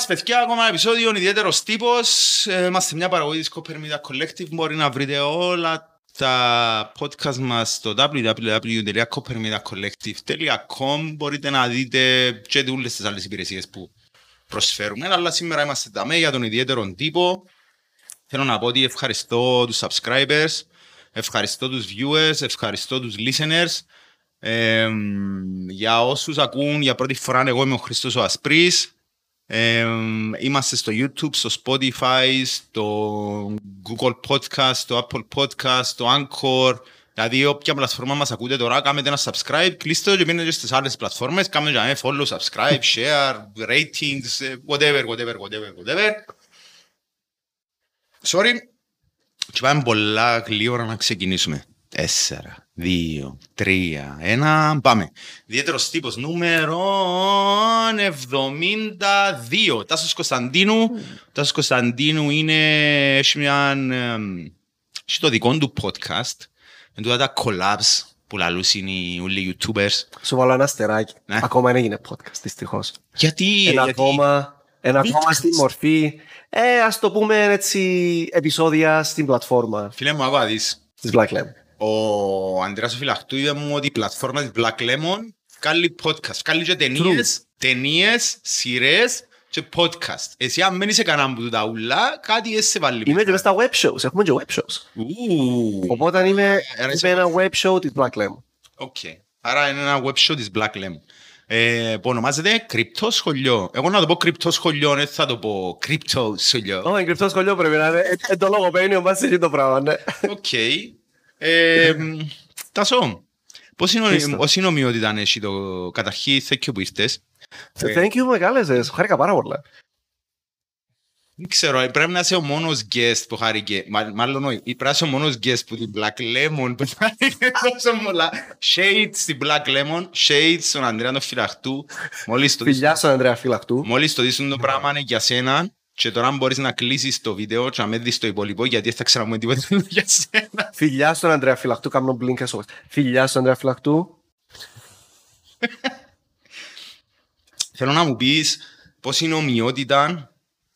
μας παιδιά, ακόμα ένα επεισόδιο, ιδιαίτερος τύπος. Ε, Είμαστε μια παραγωγή της Copper Media Collective. Μπορεί να βρείτε όλα τα podcast μας στο www.coppermediacollective.com Μπορείτε να δείτε και όλες τις άλλες υπηρεσίες που προσφέρουμε. Αλλά σήμερα είμαστε τα για τον ιδιαίτερο τύπο. Θέλω να πω ότι ευχαριστώ τους subscribers, ευχαριστώ τους viewers, ευχαριστώ τους listeners. Ε, για όσους ακούν για πρώτη φορά, εγώ είμαι ο Χριστός ο Ασπρής. Ε, είμαστε στο YouTube, στο Spotify, στο Google Podcast, στο Apple Podcast, στο Anchor. Δηλαδή, όποια πλατφόρμα μας ακούτε τώρα, κάνετε ένα subscribe, κλείστε το και πίνετε στις άλλες πλατφόρμες, κάνετε ένα follow, subscribe, share, ratings, whatever, whatever, whatever, whatever. Sorry. Και πάμε πολλά γλύωρα να ξεκινήσουμε. Τέσσερα, δύο, τρία, ένα, πάμε. Ιδιαίτερος τύπος νούμερο 72. Τάσος Κωνσταντίνου. Mm. Τάσος Κωνσταντίνου είναι. Έχει, μια, έχει το δικό του podcast. Με τούτα τα collabs που λαλούσαν οι όλοι YouTubers. Σου βάλω ένα αστεράκι. Ναι. Ακόμα δεν έγινε podcast, δυστυχώς. Γιατί. Ένα γιατί... ακόμα. Ένα ακόμα στη μορφή, ε, ας το πούμε έτσι, επεισόδια στην πλατφόρμα. Φίλε μου, αγώ δεις. Της Black Lamp ο Αντρέας ο Φυλαχτού είπε μου ότι η πλατφόρμα της Black Lemon κάνει podcast, κάνει και ταινίες, ταινίες, σειρές και podcast. Εσύ αν μένεις σε κανέναν που τα ούλα, κάτι εσύ βάλει. Είμαι και μες στα web shows, έχουμε και web shows. Οπότε είμαι, είμαι ένα web show της Black Lemon. Οκ. Άρα είναι ένα web show της Black Lemon. Ε, που ονομάζεται κρυπτό σχολείο. Εγώ να το πω κρυπτό σχολείο, δεν θα το πω κρυπτό σχολείο. Όχι, κρυπτό σχολείο πρέπει να είναι. Ε, το λόγο παίρνει ο Μάσης το πράγμα, ναι. Οκ. Ε, Τασό, πώς είναι, πώς είναι ομοιότητα έχει το καταρχή thank you που ήρθες. Thank you μεγάλες, χάρηκα πάρα πολλά. Δεν ξέρω, πρέπει να είσαι ο μόνος guest που χάρηκε. Μάλλον όχι, πρέπει να είσαι ο μόνος guest που την Black Lemon που χάρηκε τόσο πολλά. Shades στην Black Lemon, Shades στον Ανδρέα τον Φυλαχτού. Φιλιά στον Ανδρέα Φυλαχτού. Μόλις το δεις το πράγμα είναι για σένα και τώρα μπορείς να κλείσεις το βίντεο και να με δεις το υπόλοιπο γιατί θα ξέραμε τίποτα για σένα. Φιλιά στον Ανδρέα Φυλαχτού, κάνω μπλίνκα στο Φιλιά στον Ανδρέα Φυλαχτού. Θέλω να μου πεις πώς είναι ομοιότητα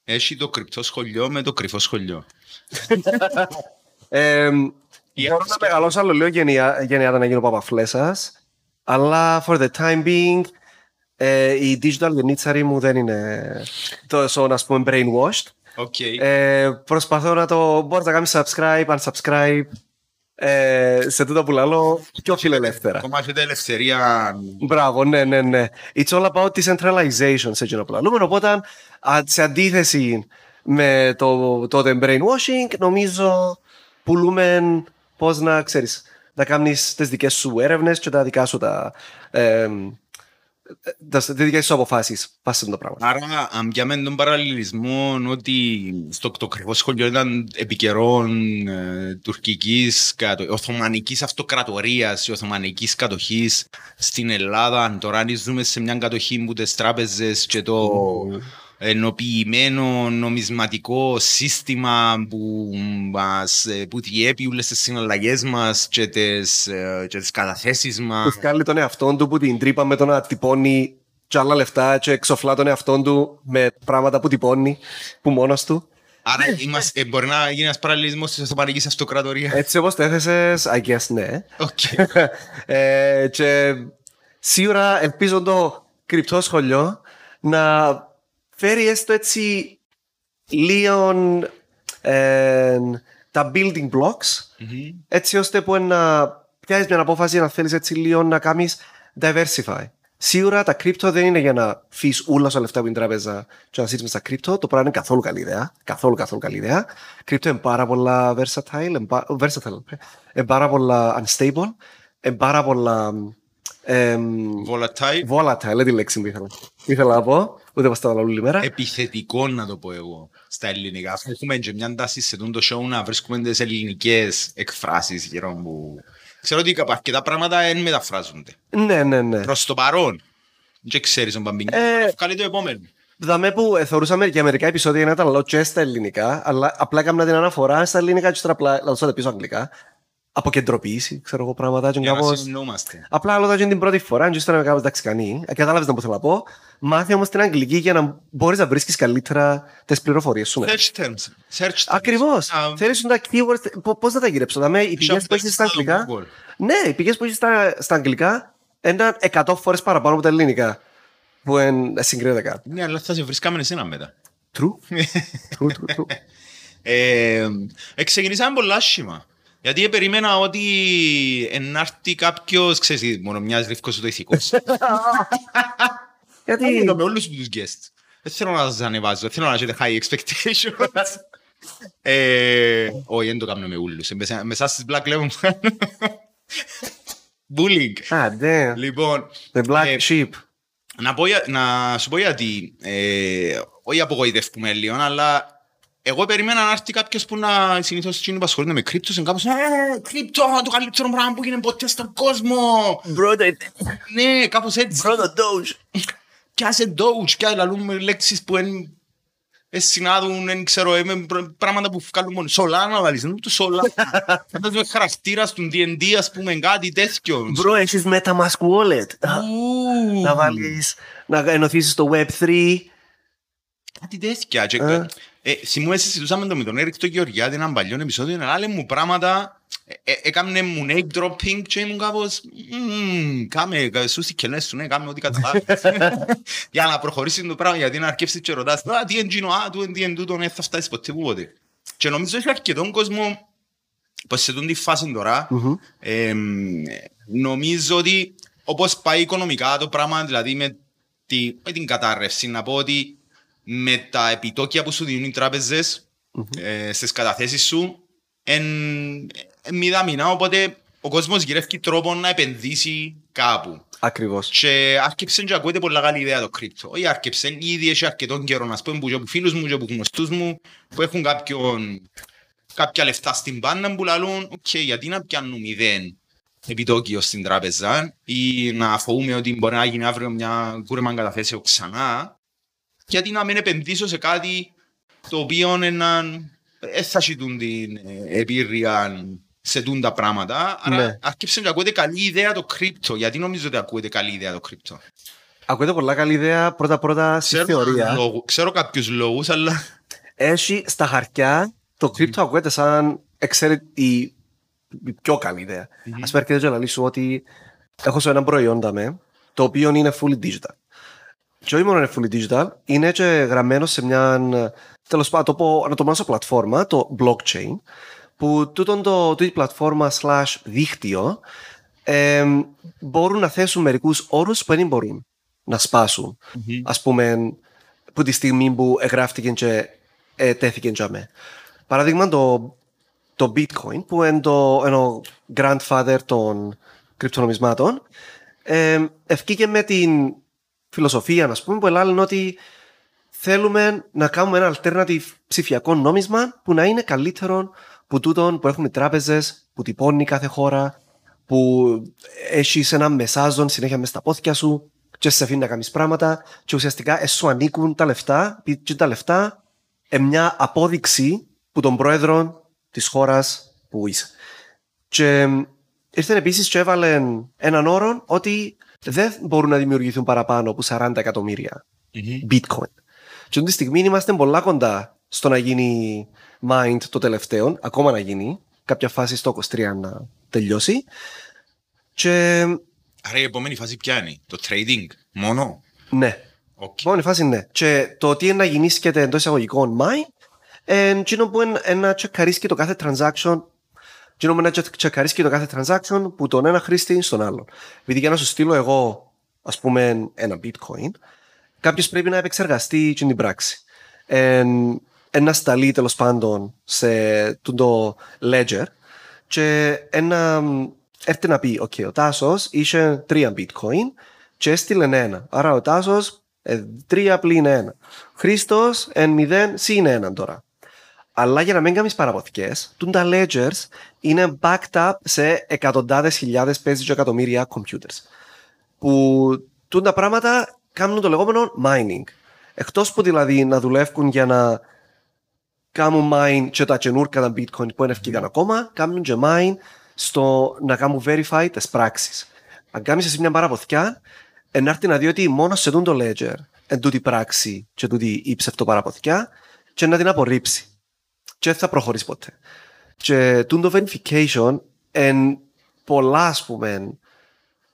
έχει το κρυπτό σχολείο με το κρυφό σχολείο. ε, μπορώ να μεγαλώσω άλλο λίγο γενιάτα να γίνω παπαφλέσας, αλλά for the time being ε, η digital γενίτσαρη μου δεν είναι τόσο, να πούμε, brainwashed. Okay. Ε, προσπαθώ να το... Μπορείς να κάνεις subscribe, unsubscribe, ε, σε τούτα που λέω πιο φιλελεύθερα. Κομμάτι ελευθερία. Μπράβο, ναι, ναι, ναι. It's all about decentralization σε εκείνο που λέμε. Οπότε, σε αντίθεση με το τότε brainwashing, νομίζω πουλούμε πώς να ξέρεις, να κάνεις τις δικές σου έρευνες και τα δικά σου τα. Ε, τι δικέ σου αποφάσεις πάση το πράγμα. Άρα, αν πιάμε τον παραλληλισμό ότι στο το κρυφό σχολείο ήταν επικαιρών ε, τουρκικής, οθωμανικής αυτοκρατορίας, οθωμανικής κατοχής στην Ελλάδα, τώρα αν ζούμε σε μια κατοχή που τις τράπεζες και το. Mm ενοποιημένο νομισματικό σύστημα που μας ε, που διέπει όλες τις συναλλαγές μας και τις, ε, και τις καταθέσεις μας. Που βγάλει τον εαυτό του που την τρύπα με το να τυπώνει και άλλα λεφτά και εξοφλά τον εαυτό του με πράγματα που τυπώνει που μόνος του. Άρα είμαστε, ε, μπορεί να γίνει ένας παραλληλισμός της Οθωμανικής Αυτοκρατορίας. Έτσι όπως το έθεσες, I guess ναι. Okay. ε, και σίγουρα ελπίζω το κρυπτό σχολείο να φέρει έστω έτσι λίγο ε, τα building blocks mm-hmm. έτσι ώστε που να πιάσεις μια απόφαση να θέλεις έτσι λίγο να κάνεις diversify. Σίγουρα τα crypto δεν είναι για να φύγει όλα τα λεφτά που είναι τράπεζα και να σύρεις με στα crypto. Το πράγμα είναι καθόλου καλή ιδέα. Καθόλου, καθόλου καλή ιδέα. Crypto είναι πάρα πολλά versatile, versatile είναι πάρα πολλά unstable, είναι πάρα πολλά volatile. Volatile, δεν τη λέξη που ήθελα. Ήθελα να πω. Ούτε μας τα όλη μέρα. Επιθετικό να το πω εγώ στα ελληνικά. Έχουμε και μια τάση σε το show να βρίσκουμε τις ελληνικές εκφράσεις γύρω μου. Ξέρω ότι αρκετά πράγματα δεν μεταφράζονται. Ναι, ναι, ναι. Προς το παρόν. Δεν ξέρεις τον Παμπίνι. Ε, Καλή το επόμενο. Δαμέ που ε, θεωρούσαμε για μερικά επεισόδια να ήταν λόγω και στα ελληνικά, αλλά απλά έκανα την αναφορά στα ελληνικά και τώρα απλά λαούσατε πίσω αγγλικά. Αποκεντροποίηση, ξέρω εγώ πράγματα. Και Για να κάπως... συνεννοούμαστε. Απλά άλλο ήταν την πρώτη φορά, και ύστερα με κάπως εντάξει κανεί. Ε, Κατάλαβες να που θέλω να πω. Μάθει όμως την αγγλική για να μπορείς να βρίσκεις καλύτερα τις πληροφορίες σου. ναι. Search terms. Search terms. Ακριβώς. Α, Θέλεις τα keywords, πο- πώς θα τα γυρέψω. Δηλαδή, οι πηγές shop που έχεις στα text αγγλικά, Google. ναι, οι πηγές που έχεις στα, στα αγγλικά ήταν 100 φορές παραπάνω από τα ελληνικά. Που εν συγκρίνεται καν. Ναι, αλλά θα σε βρίσκαμε εσένα μετά. True. true, true, true. Ε, ε, ξεκινήσαμε πολλά άσχημα. Γιατί περίμενα ότι ενάρτη κάποιος, ξέρεις, μόνο μιας λευκός το ηθικός. Γιατί; Είδα με όλους τους guests. Δεν θέλω να σας ανεβάζω, δεν θέλω να έχετε high expectations. Ε, Όχι, δεν το κάνω με όλους. Ε, μέσα- Μεσά στις Black Level. Bullying. Ah, damn. Λοιπόν, The black ε, sheep. να, πω, για- να σου πω γιατί, ε, όχι απογοητεύουμε λίγο, αλλά εγώ περίμενα να έρθει κάποιος που να συνήθως εκείνοι που ασχολούνται με κρύπτος, είναι κάπως «Ε, κρύπτο, το καλύτερο πράγμα που γίνεται ποτέ στον κόσμο». Bro, the, Ναι, κάπως έτσι. bro, the doge. Πιάσε Doge, και λαλούμε λέξεις που εν, εν συνάδουν, εν ξέρω, ε, με πr- πράγματα που βγάλουν μόνο. Σολάνα βάλεις, δεν είναι το Σολάνα. Φαντάζομαι χαρακτήρας του D&D, ας πούμε, κάτι τέτοιο. Bro, έχεις MetaMask wallet. Ου, Να βάλεις, να ενωθήσεις το Web3. Κάτι τέτοια. Και, Ε. ε, θυμούμαι συζητούσαμε το με τον Έρικ το Γεωργιάδη έναν παλιό επεισόδιο, αλλά λέει μου πράγματα, ε, ε, έκαμε μου name dropping και ήμουν κάπως, «Μμμ, κάμε, κα- σου στις κελές σου, ναι, κάμε ό,τι καταλάβεις. Για να προχωρήσει το πράγμα, γιατί να αρκεύσεις και ρωτάς, α, τι εντζίνο, α, του τι εν τούτο, ναι, θα φτάσεις ποτέ που ποτέ. Και νομίζω έχει αρκετόν κόσμο, πως σε τούτη φάση τώρα, εμ, νομίζω ότι όπως πάει οικονομικά το πράγμα, δηλαδή με, τη, με την κατάρρευση, να πω ότι με τα επιτόκια που σου δίνουν οι τράπεζες ε, στις καταθέσεις σου, εν, εν μηδαμινά, οπότε ο κόσμος γυρεύει τρόπο να επενδύσει κάπου. Ακριβώς. Και άρκεψε και ακούγεται πολλά καλή ιδέα το crypto. Όχι άρκεψε, ήδη έχει αρκετόν καιρό, να πούμε, που και από φίλους μου και από γνωστούς μου, που έχουν κάποιον, κάποια λεφτά στην πάντα που λαλούν, οκ, γιατί να πιάνουν μηδέν επιτόκιο στην τράπεζα ή να φοβούμαι ότι μπορεί να γίνει αύριο μια κούρεμα καταθέσεων ξανά, γιατί να μην επενδύσω σε κάτι το οποίο έναν δεν θα ζητούν την ε, επίρρεια σε τούν τα πράγματα. Άρα Ναι. αρκεψε να ακούγεται καλή ιδέα το κρύπτο. Γιατί νομίζω ότι ακούγεται καλή ιδέα το κρύπτο; Ακούγεται πολλά καλή ιδέα πρώτα-πρώτα στη Ξέρω, θεωρία. λόγου- ξέρω κάποιους λόγους, αλλά Έχει στα χαρτιά το κρύπτο ακούγεται σαν εξαίρετη η, η πιο καλή ιδέα. Ας πούμε έρχεται και να λύσω ότι έχω σε ένα προϊόν δαμε, το οποίο είναι fully digital. Και όχι μόνο είναι fully digital, είναι και γραμμένο σε μια, τέλος πάντων, το πω, να το μάθω πλατφόρμα, το blockchain, που τούτον το, τούτη πλατφόρμα slash δίκτυο ε, μπορούν να θέσουν μερικούς όρους που δεν μπορούν να σπάσουν. Ας πούμε, που τη στιγμή που εγγράφτηκε και ε, τέθηκε τζαμέ. Παράδειγμα, το, το bitcoin, που είναι, το, είναι ο grandfather των κρυπτονομισμάτων, ε, ευκήκε με την φιλοσοφία, να πούμε, που λένε ότι θέλουμε να κάνουμε ένα alternative ψηφιακό νόμισμα που να είναι καλύτερο που τούτον που έχουν οι τράπεζες, που τυπώνει κάθε χώρα, που έχει ένα μεσάζον συνέχεια μέσα στα πόθηκια σου και σε αφήνει να κάνεις πράγματα και ουσιαστικά ε, σου ανήκουν τα λεφτά και τα λεφτά ε, μια απόδειξη που τον πρόεδρο της χώρας που είσαι. Και ε, ήρθε επίσης και έβαλε έναν όρο ότι δεν μπορούν να δημιουργηθούν παραπάνω από 40 εκατομμύρια bitcoin. Και αυτή τη στιγμή είμαστε πολλά κοντά στο να γίνει mined το τελευταίο, ακόμα να γίνει, κάποια φάση στο 23 να τελειώσει. Και άρα η επόμενη φάση ποια είναι, το trading, μόνο. ναι, Οκ. η επόμενη φάση ναι. Και το τι είναι να γινίσκεται εντός εισαγωγικών mined, εκείνο που είναι να τσεκαρίσκει το κάθε transaction εκείνο που είναι να τσεκαρίσκει το κάθε transaction που τον ένα χρήστη στον άλλον. Επειδή για να σου στείλω εγώ, ας πούμε, ένα bitcoin, κάποιος πρέπει να επεξεργαστεί εκείνη την πράξη. Εν, εννά σταλεί τέλος πάντων σε το ledger και εννά έρθει να πει, «OK, ο Τάσος είχε τρία bitcoin και έστειλε ένα. Άρα ο Τάσος ε, τρία πλήν ένα. Ο Χρήστος εν μηδέν συν ένα τώρα. Αλλά για να μην κάνεις παραποθηκές, τούν τα ledgers είναι backed up σε εκατοντάδες χιλιάδες παίζεις και εκατομμύρια computers. Που τούν τα πράγματα κάνουν το λεγόμενο mining. Εκτός που δηλαδή να δουλεύουν για να κάνουν mine και τα καινούργια τα bitcoin που είναι ευκήγαν ακόμα, κάνουν και mine στο να κάνουν verify τις πράξεις. Αν κάνεις εσύ μια παραποθιά, να έρθει να δει ότι μόνος σε τούν το ledger εν τούτη πράξη και τούτη η ψευτοπαραποθιά και να την απορρίψει. Και δεν θα προχωρήσει ποτέ. Και τούν το verification εν πολλά, ας πούμε,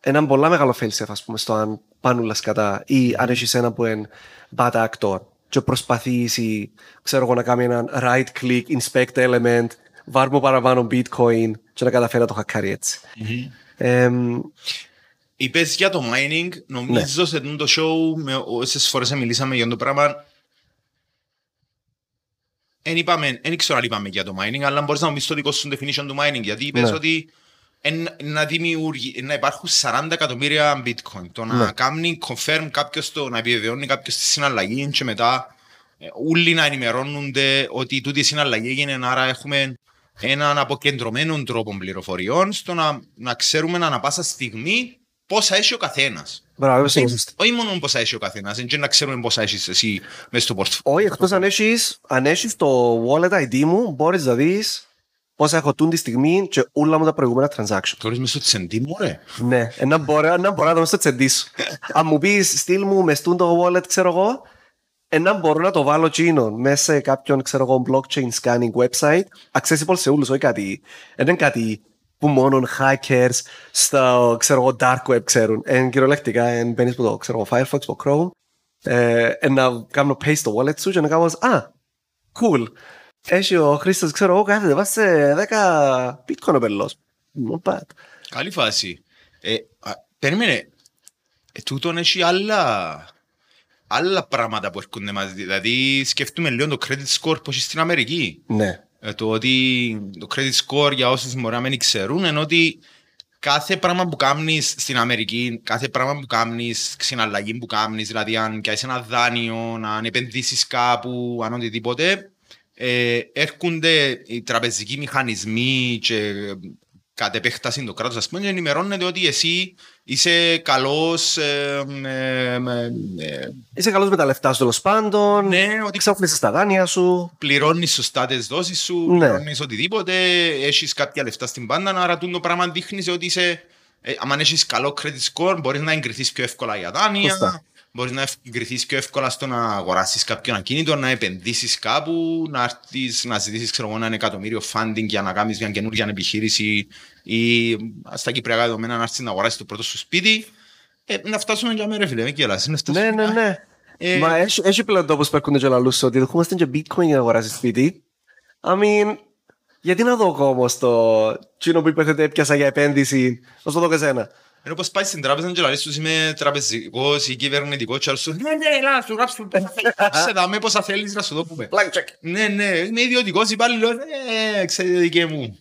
έναν πολλά μεγάλο failsafe, ας πούμε, στο αν πάνουν κατά ή αν έχεις ένα που είναι bad actor και προσπαθήσει, ξέρω εγώ, να κάνει έναν right click, inspect element, βάρ μου παραπάνω bitcoin και να καταφέρει να το χακάρει έτσι. Εμ, Είπες για το mining, νομίζω σε αυτό το show, με όσες φορές μιλήσαμε για το πράγμα, δεν είπαμε, δεν ξέρω αν είπαμε για το mining, αλλά μπορείς να μου πεις το δικό σου definition του mining, γιατί είπες Ναι. ότι εν, να, δημιουργεί, να υπάρχουν 40 εκατομμύρια bitcoin. Το να Ναι. κάνει confirm κάποιος το, να επιβεβαιώνει κάποιος τη συναλλαγή και μετά ε, όλοι να ενημερώνονται ότι τούτη η συναλλαγή έγινε, άρα έχουμε έναν αποκεντρωμένο τρόπο πληροφοριών στο να, να ξέρουμε ανα πάσα στιγμή πόσα έχει ο καθένας. Μπράβο, είπες είναι σωστή. Όχι μόνο πόσα έχει ο καθένας, δεν να ξέρουμε πόσα έχεις εσύ μέσα στο πορτφόλιο. Όχι, εκτός αν έχεις, αν έχεις το wallet ID μου, μπορείς να δεις πόσα έχω τούν τη στιγμή και όλα μου τα προηγούμενα transaction. Τώρα είσαι μέσα στο τσεντί μου, ρε. Ναι, ένα μπορώ, ένα μπορώ να το μες στο τσεντί σου. Αν μου πεις, στείλ μου μες στούν το wallet, ξέρω εγώ, ένα μπορώ να το βάλω τσίνο μέσα σε κάποιον, ξέρω εγώ, blockchain scanning website, accessible σε όλους, όχι κάτι, δεν είναι κάτι που μόνο hackers στο, ξέρω εγώ, dark web ξέρουν. Εν κυριολεκτικά, εν μπαίνεις από το, ξέρω εγώ, Firefox, από Chrome, ε, εν να κάνω paste το wallet σου και να κάνω, α, cool. Έχει ο Χρήστος, ξέρω εγώ, κάθεται, βάζει σε 10 bitcoin ο πελός. Not bad. Καλή φάση. Ε, α, περίμενε. Ε, τούτον έχει άλλα, άλλα πράγματα που έρχονται μαζί. Δηλαδή, σκεφτούμε λίγο το credit score που έχεις στην Αμερική. Ναι. Ε, το ότι το credit score για όσους μπορεί να μην ξέρουν είναι ότι κάθε πράγμα που κάνεις στην Αμερική, κάθε πράγμα που κάνεις, συναλλαγή που κάνεις, δηλαδή αν κάνεις ένα δάνειο, αν επενδύσεις κάπου, αν οτιδήποτε, ε, έρχονται οι τραπεζικοί μηχανισμοί και κατ' επέκταση το κράτος, ας πούμε, και ενημερώνεται ότι εσύ είσαι καλός, ε, ε, ε, ε, Είσαι καλός με τα λεφτά σου τέλος πάντων. ναι, ότι Ξαφνίσαι τα δάνεια σου. πληρώνεις σωστά τις δόσεις σου, Ναι. πληρώνεις οτιδήποτε, έχεις κάποια λεφτά στην πάντα. Άρα τούτο το πράγμα δείχνεις ότι είσαι. Ε, αν έχεις καλό credit score, μπορείς να εγκριθείς πιο εύκολα για δάνεια. Σωστά. Μπορείς να εγκριθείς πιο εύκολα στο να αγοράσεις κάποιο ακίνητο, να επενδύσεις κάπου, να, έρθεις, να ζητήσεις ξέρω, εγώ, ένα εκατομμύριο funding για να κάνεις μια καινούργια επιχείρηση ή στα κυπριακά δεδομένα να έρθεις να αγοράσεις το πρώτο σου σπίτι. Ε, να φτάσουμε για μέρα, φίλε, μην γελάς, να φτάσουμε Ναι, ναι, για- ναι. Ε, Μα έχει, έχει πλέον τόπους που έρχονται και λαλούς ότι δεχόμαστε και bitcoin για να αγοράσεις σπίτι. I mean, γιατί να δω όμως το τσίνο που είπατε έπιασα για επένδυση, να σου το δω και εσένα. Ενώ πως πάει στην τράπεζα και λαλείς τους είμαι τραπεζικός ή κυβερνητικός και άλλους σου ναι ναι έλα σου γράψου σε δάμε πόσα θέλεις να σου το πούμε Blank check. Ναι ναι είμαι ιδιωτικός υπάλληλος ε ξέρετε δικαί μου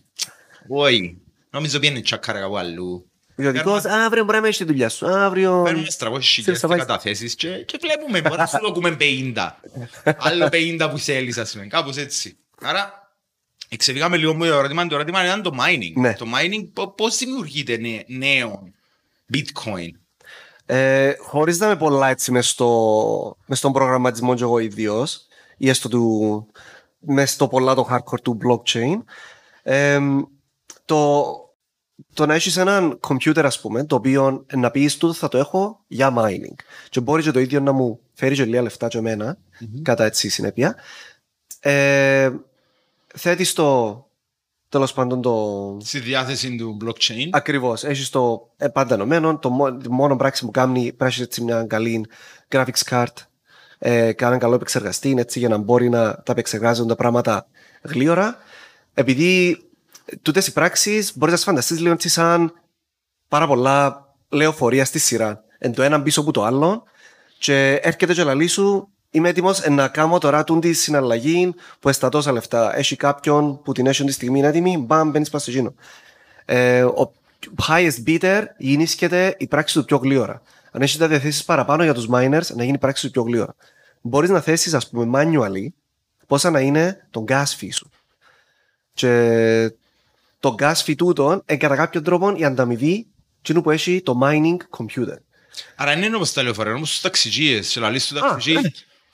Όχι Νομίζω πιένει τσάκα ρε κάπου αλλού Ιδιωτικός, αύριο μπορεί να μην έχει τη δουλειά σου. Αύριο... Παίρνουμε στραβώσεις Ξέρεις, χιλιάδες θα πάει- καταθέσεις και, και βλέπουμε μπορείς να σου δοκούμε 50 Άλλο 50 που θέλεις ας πούμε κάπως έτσι Άρα εξεφυγάμε λίγο με το ερώτημα Το ερώτημα ήταν το mining Ναι. Το mining πο- πώς δημιουργείται νέ- νέο bitcoin. Ε, χωρίς να είμαι πολλά έτσι μες, στο, μες στον προγραμματισμό και εγώ ίδιος ή έστω του, μες στο πολλά το hardcore του blockchain ε, το, το να έχεις έναν computer ας πούμε το οποίο να πεις τούτο θα το έχω για mining και μπορεί και το ίδιο να μου φέρει και λίγα λεφτά και εμένα κατά έτσι συνέπεια. Ε, θέτεις το τέλος πάντων το, στη διάθεση του blockchain. Ακριβώς. Έχεις το ε, πάντα ενωμένο. Το μό- τη μόνο πράξη που κάνει πρέπει να έχεις έτσι μια καλή graphics card. Ε, και έναν καλό επεξεργαστή έτσι, για να μπορεί να τα επεξεργάζονται τα πράγματα γλύωρα. Επειδή τούτες οι πράξεις μπορείς να τις φανταστείς λίγο έτσι σαν πάρα πολλά λεωφορεία στη σειρά. Εν το ένα πίσω από το άλλο. Και έρχεται και λαλής σου, είμαι έτοιμος να κάνω τώρα τούν της συναλλαγή που εστά τόσα λεφτά. Έχει κάποιον που την έχει τη στιγμή έτοιμη, μπαμ, μπαίνει πα στο γίνο. Ε, ο highest bidder ενίσχυεται η πράξη του πιο γλύωρα. Αν έχει τα διαθέσεις παραπάνω για τους miners, να γίνει η πράξη του πιο γλύωρα. Μπορείς να θέσεις, ας πούμε, manually πόσα να είναι το gas fee σου. Και το gas fee τούτο, ε, κατά κάποιον τρόπο, η ανταμοιβή εκείνου που έχει το mining computer. Άρα είναι όπως τα λεωφορεία, όπως τους ταξιτζίες. Σε λαλείς του Α, ταξιτζή,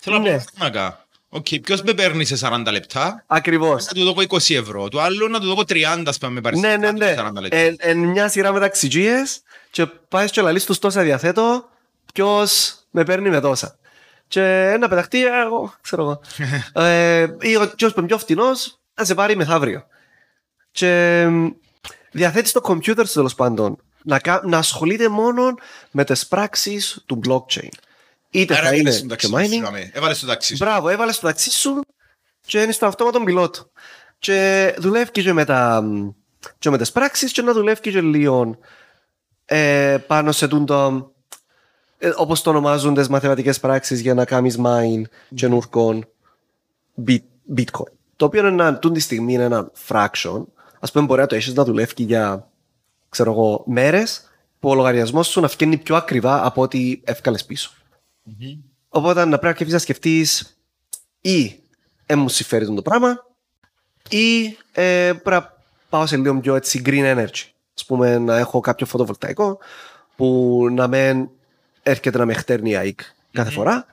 θέλω να ναι. πάω φάρμακα. Οκ, ποιος με παίρνει σε 40 λεπτά, Ακριβώς. να του δώ 20 ευρώ. Του άλλου να του δώ 30, ας πούμε, με πάρει Ναι, ναι, ναι. 40 λεπτά. Εν, εν μια σειρά με ταξιτζίες και πάεις και λαλείς τους τόσα διαθέτω ποιος με παίρνει με τόσα. Και να πεταχτεί, ε, εγώ, ξέρω εγώ. ε, ή ο ποιος που είναι πιο φτηνός, να σε πάρει μεθαύριο. Και εμ, διαθέτεις στο κομπιούτερ σου τέλος πάντων να, κα- να ασχολείται μόνο με τις πράξεις του blockchain. Είτε Άρα θα είναι έβαλες τον και ταξί σου, mining, είδαμε. Έβαλες τον ταξί σου. Μπράβο, έβαλες το ταξί σου και είναι στο αυτόματο πιλότο. Και δουλεύει και με, τα, και με τις πράξεις και να δουλεύει και λίγο ε, πάνω σε τούτο ε, όπως το ονομάζουν τις μαθηματικές πράξεις για να κάνεις mine καινούργων bit, bitcoin. Το οποίο είναι ένα, τούτη τη στιγμή είναι ένα fraction. Ας πούμε μπορεί να το έχεις να δουλεύει για ξέρω εγώ, μέρες που ο λογαριασμός σου να φτιάχνει πιο ακριβά από ό,τι εύκαλες πίσω. Οπότε να πρέπει να να σκεφτείς ή ε, μου συμφέρει το πράγμα ή ε, πρέπει να πάω σε λίγο πιο έτσι green energy. Α πούμε να έχω κάποιο φωτοβολταϊκό που να μεν έρχεται να με χτέρνει η ΑΕΚ κάθε φορά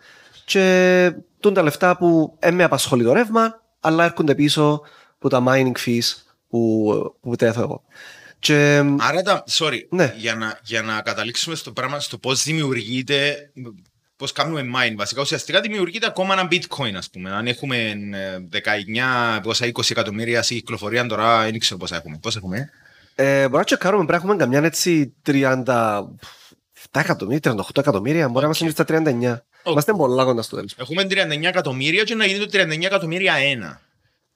και τούν τα λεφτά που ε, με απασχολεί το ρεύμα αλλά έρχονται πίσω από τα mining fees που, που τέθω εγώ. Και, Άρα, τα, sorry, Ναι. για, να, για να καταλήξουμε στο πράγμα, στο πώς δημιουργείται, πώς κάνουμε mine. Βασικά, ουσιαστικά δημιουργείται ακόμα ένα bitcoin, ας πούμε. Αν έχουμε ε, 19, πόσα 20 εκατομμύρια σε κυκλοφορία τώρα, δεν ξέρω πόσα έχουμε. Πόσα έχουμε; Ε, μπορεί να τσεκάρουμε, πρέπει να έχουμε καμιά έτσι 37 εκατομμύρια, 38 εκατομμύρια, μπορεί να είμαστε στα 39. Είμαστε πολλά κοντά στο τέλος. Έχουμε 39 εκατομμύρια και να γίνει το 39 εκατομμύρια ένα.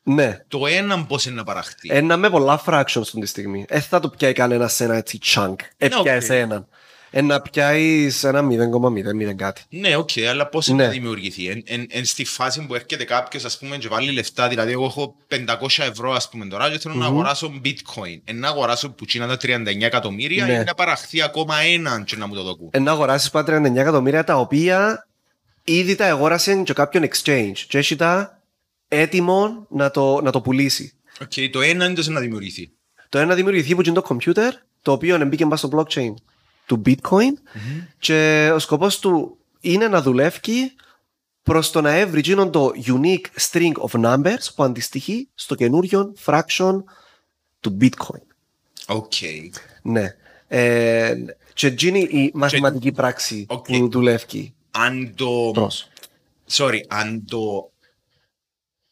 Ναι. Το ένα πώς είναι να παραχθεί; Ένα με πολλά fractions αυτή τη στιγμή. Ε, θα το πιάει κανένας σε ένα έτσι chunk. Ε, Ναι, πιάει οκ. έναν. Ε, να πιάει σε ένα 0,0 κάτι. Ναι, οκ, αλλά πώς είναι Ναι. να δημιουργηθεί; Εν, εν, εν στη φάση που έρχεται κάποιος, ας πούμε, και βάλει λεφτά, δηλαδή, εγώ έχω 500 ευρώ, ας πούμε, τώρα, και θέλω να αγοράσω bitcoin. Εν να αγοράσω που τζείνα τα 39 εκατομμύρια Ναι. ή να παραχθεί ακόμα έναν και να μου το δώκουν. Ε, να αγοράσεις πάντα 39 εκατομμύρια τα οποία ήδη τα αγόρασε και κάποιον exchange. Και έχει τα έτοιμο να το, να το πουλήσει. Οκ, το ένα είναι το να δημιουργηθεί. Το ένα δημιουργηθεί που είναι το computer, το οποίο μπήκε πας στο blockchain του bitcoin και ο σκοπός του είναι να δουλεύει προς το να έβρει εκείνον το unique string of numbers που αντιστοιχεί στο καινούριο fraction του bitcoin. Οκ. Ναι. Ε, και εκείνη η μαθηματική πράξη Οκ. που δουλεύει Αν το. προς. Sorry, αν το.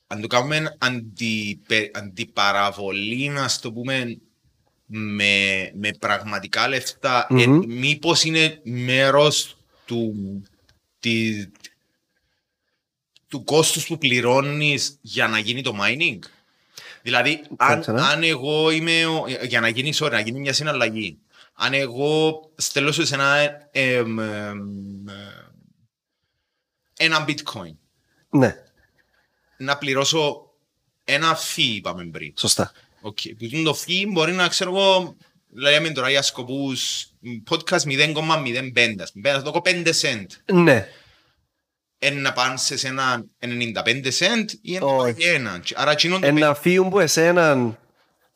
Αν το κάνουμε αντιπε, αντιπαραβολή, να το πούμε, με, με πραγματικά λεφτά, ε, Μμμ. μήπως είναι μέρος του, τη, του κόστους που πληρώνεις για να γίνει το mining; Δηλαδή, αν, Κάτσε, ναι. αν εγώ είμαι, ο- για να γίνει, sorry, να γίνει μια συναλλαγή, αν εγώ στέλνω σου εσένα, εμ, εμ, ε, ένα bitcoin, Ναι, να πληρώσω ένα fee, είπαμε πριν. σωστά. Οκ. Που είναι το fee μπορεί να ξέρω εγώ, λέμε τώρα για σκοπούς podcast 0,05, ας πούμε. Να το πω 5 cent. Ναι, Εν να πάν εσένα 95 cent ή ένα Όχι. πάει ένα. Άρα εκείνον το ένα φύγουν που εσέναν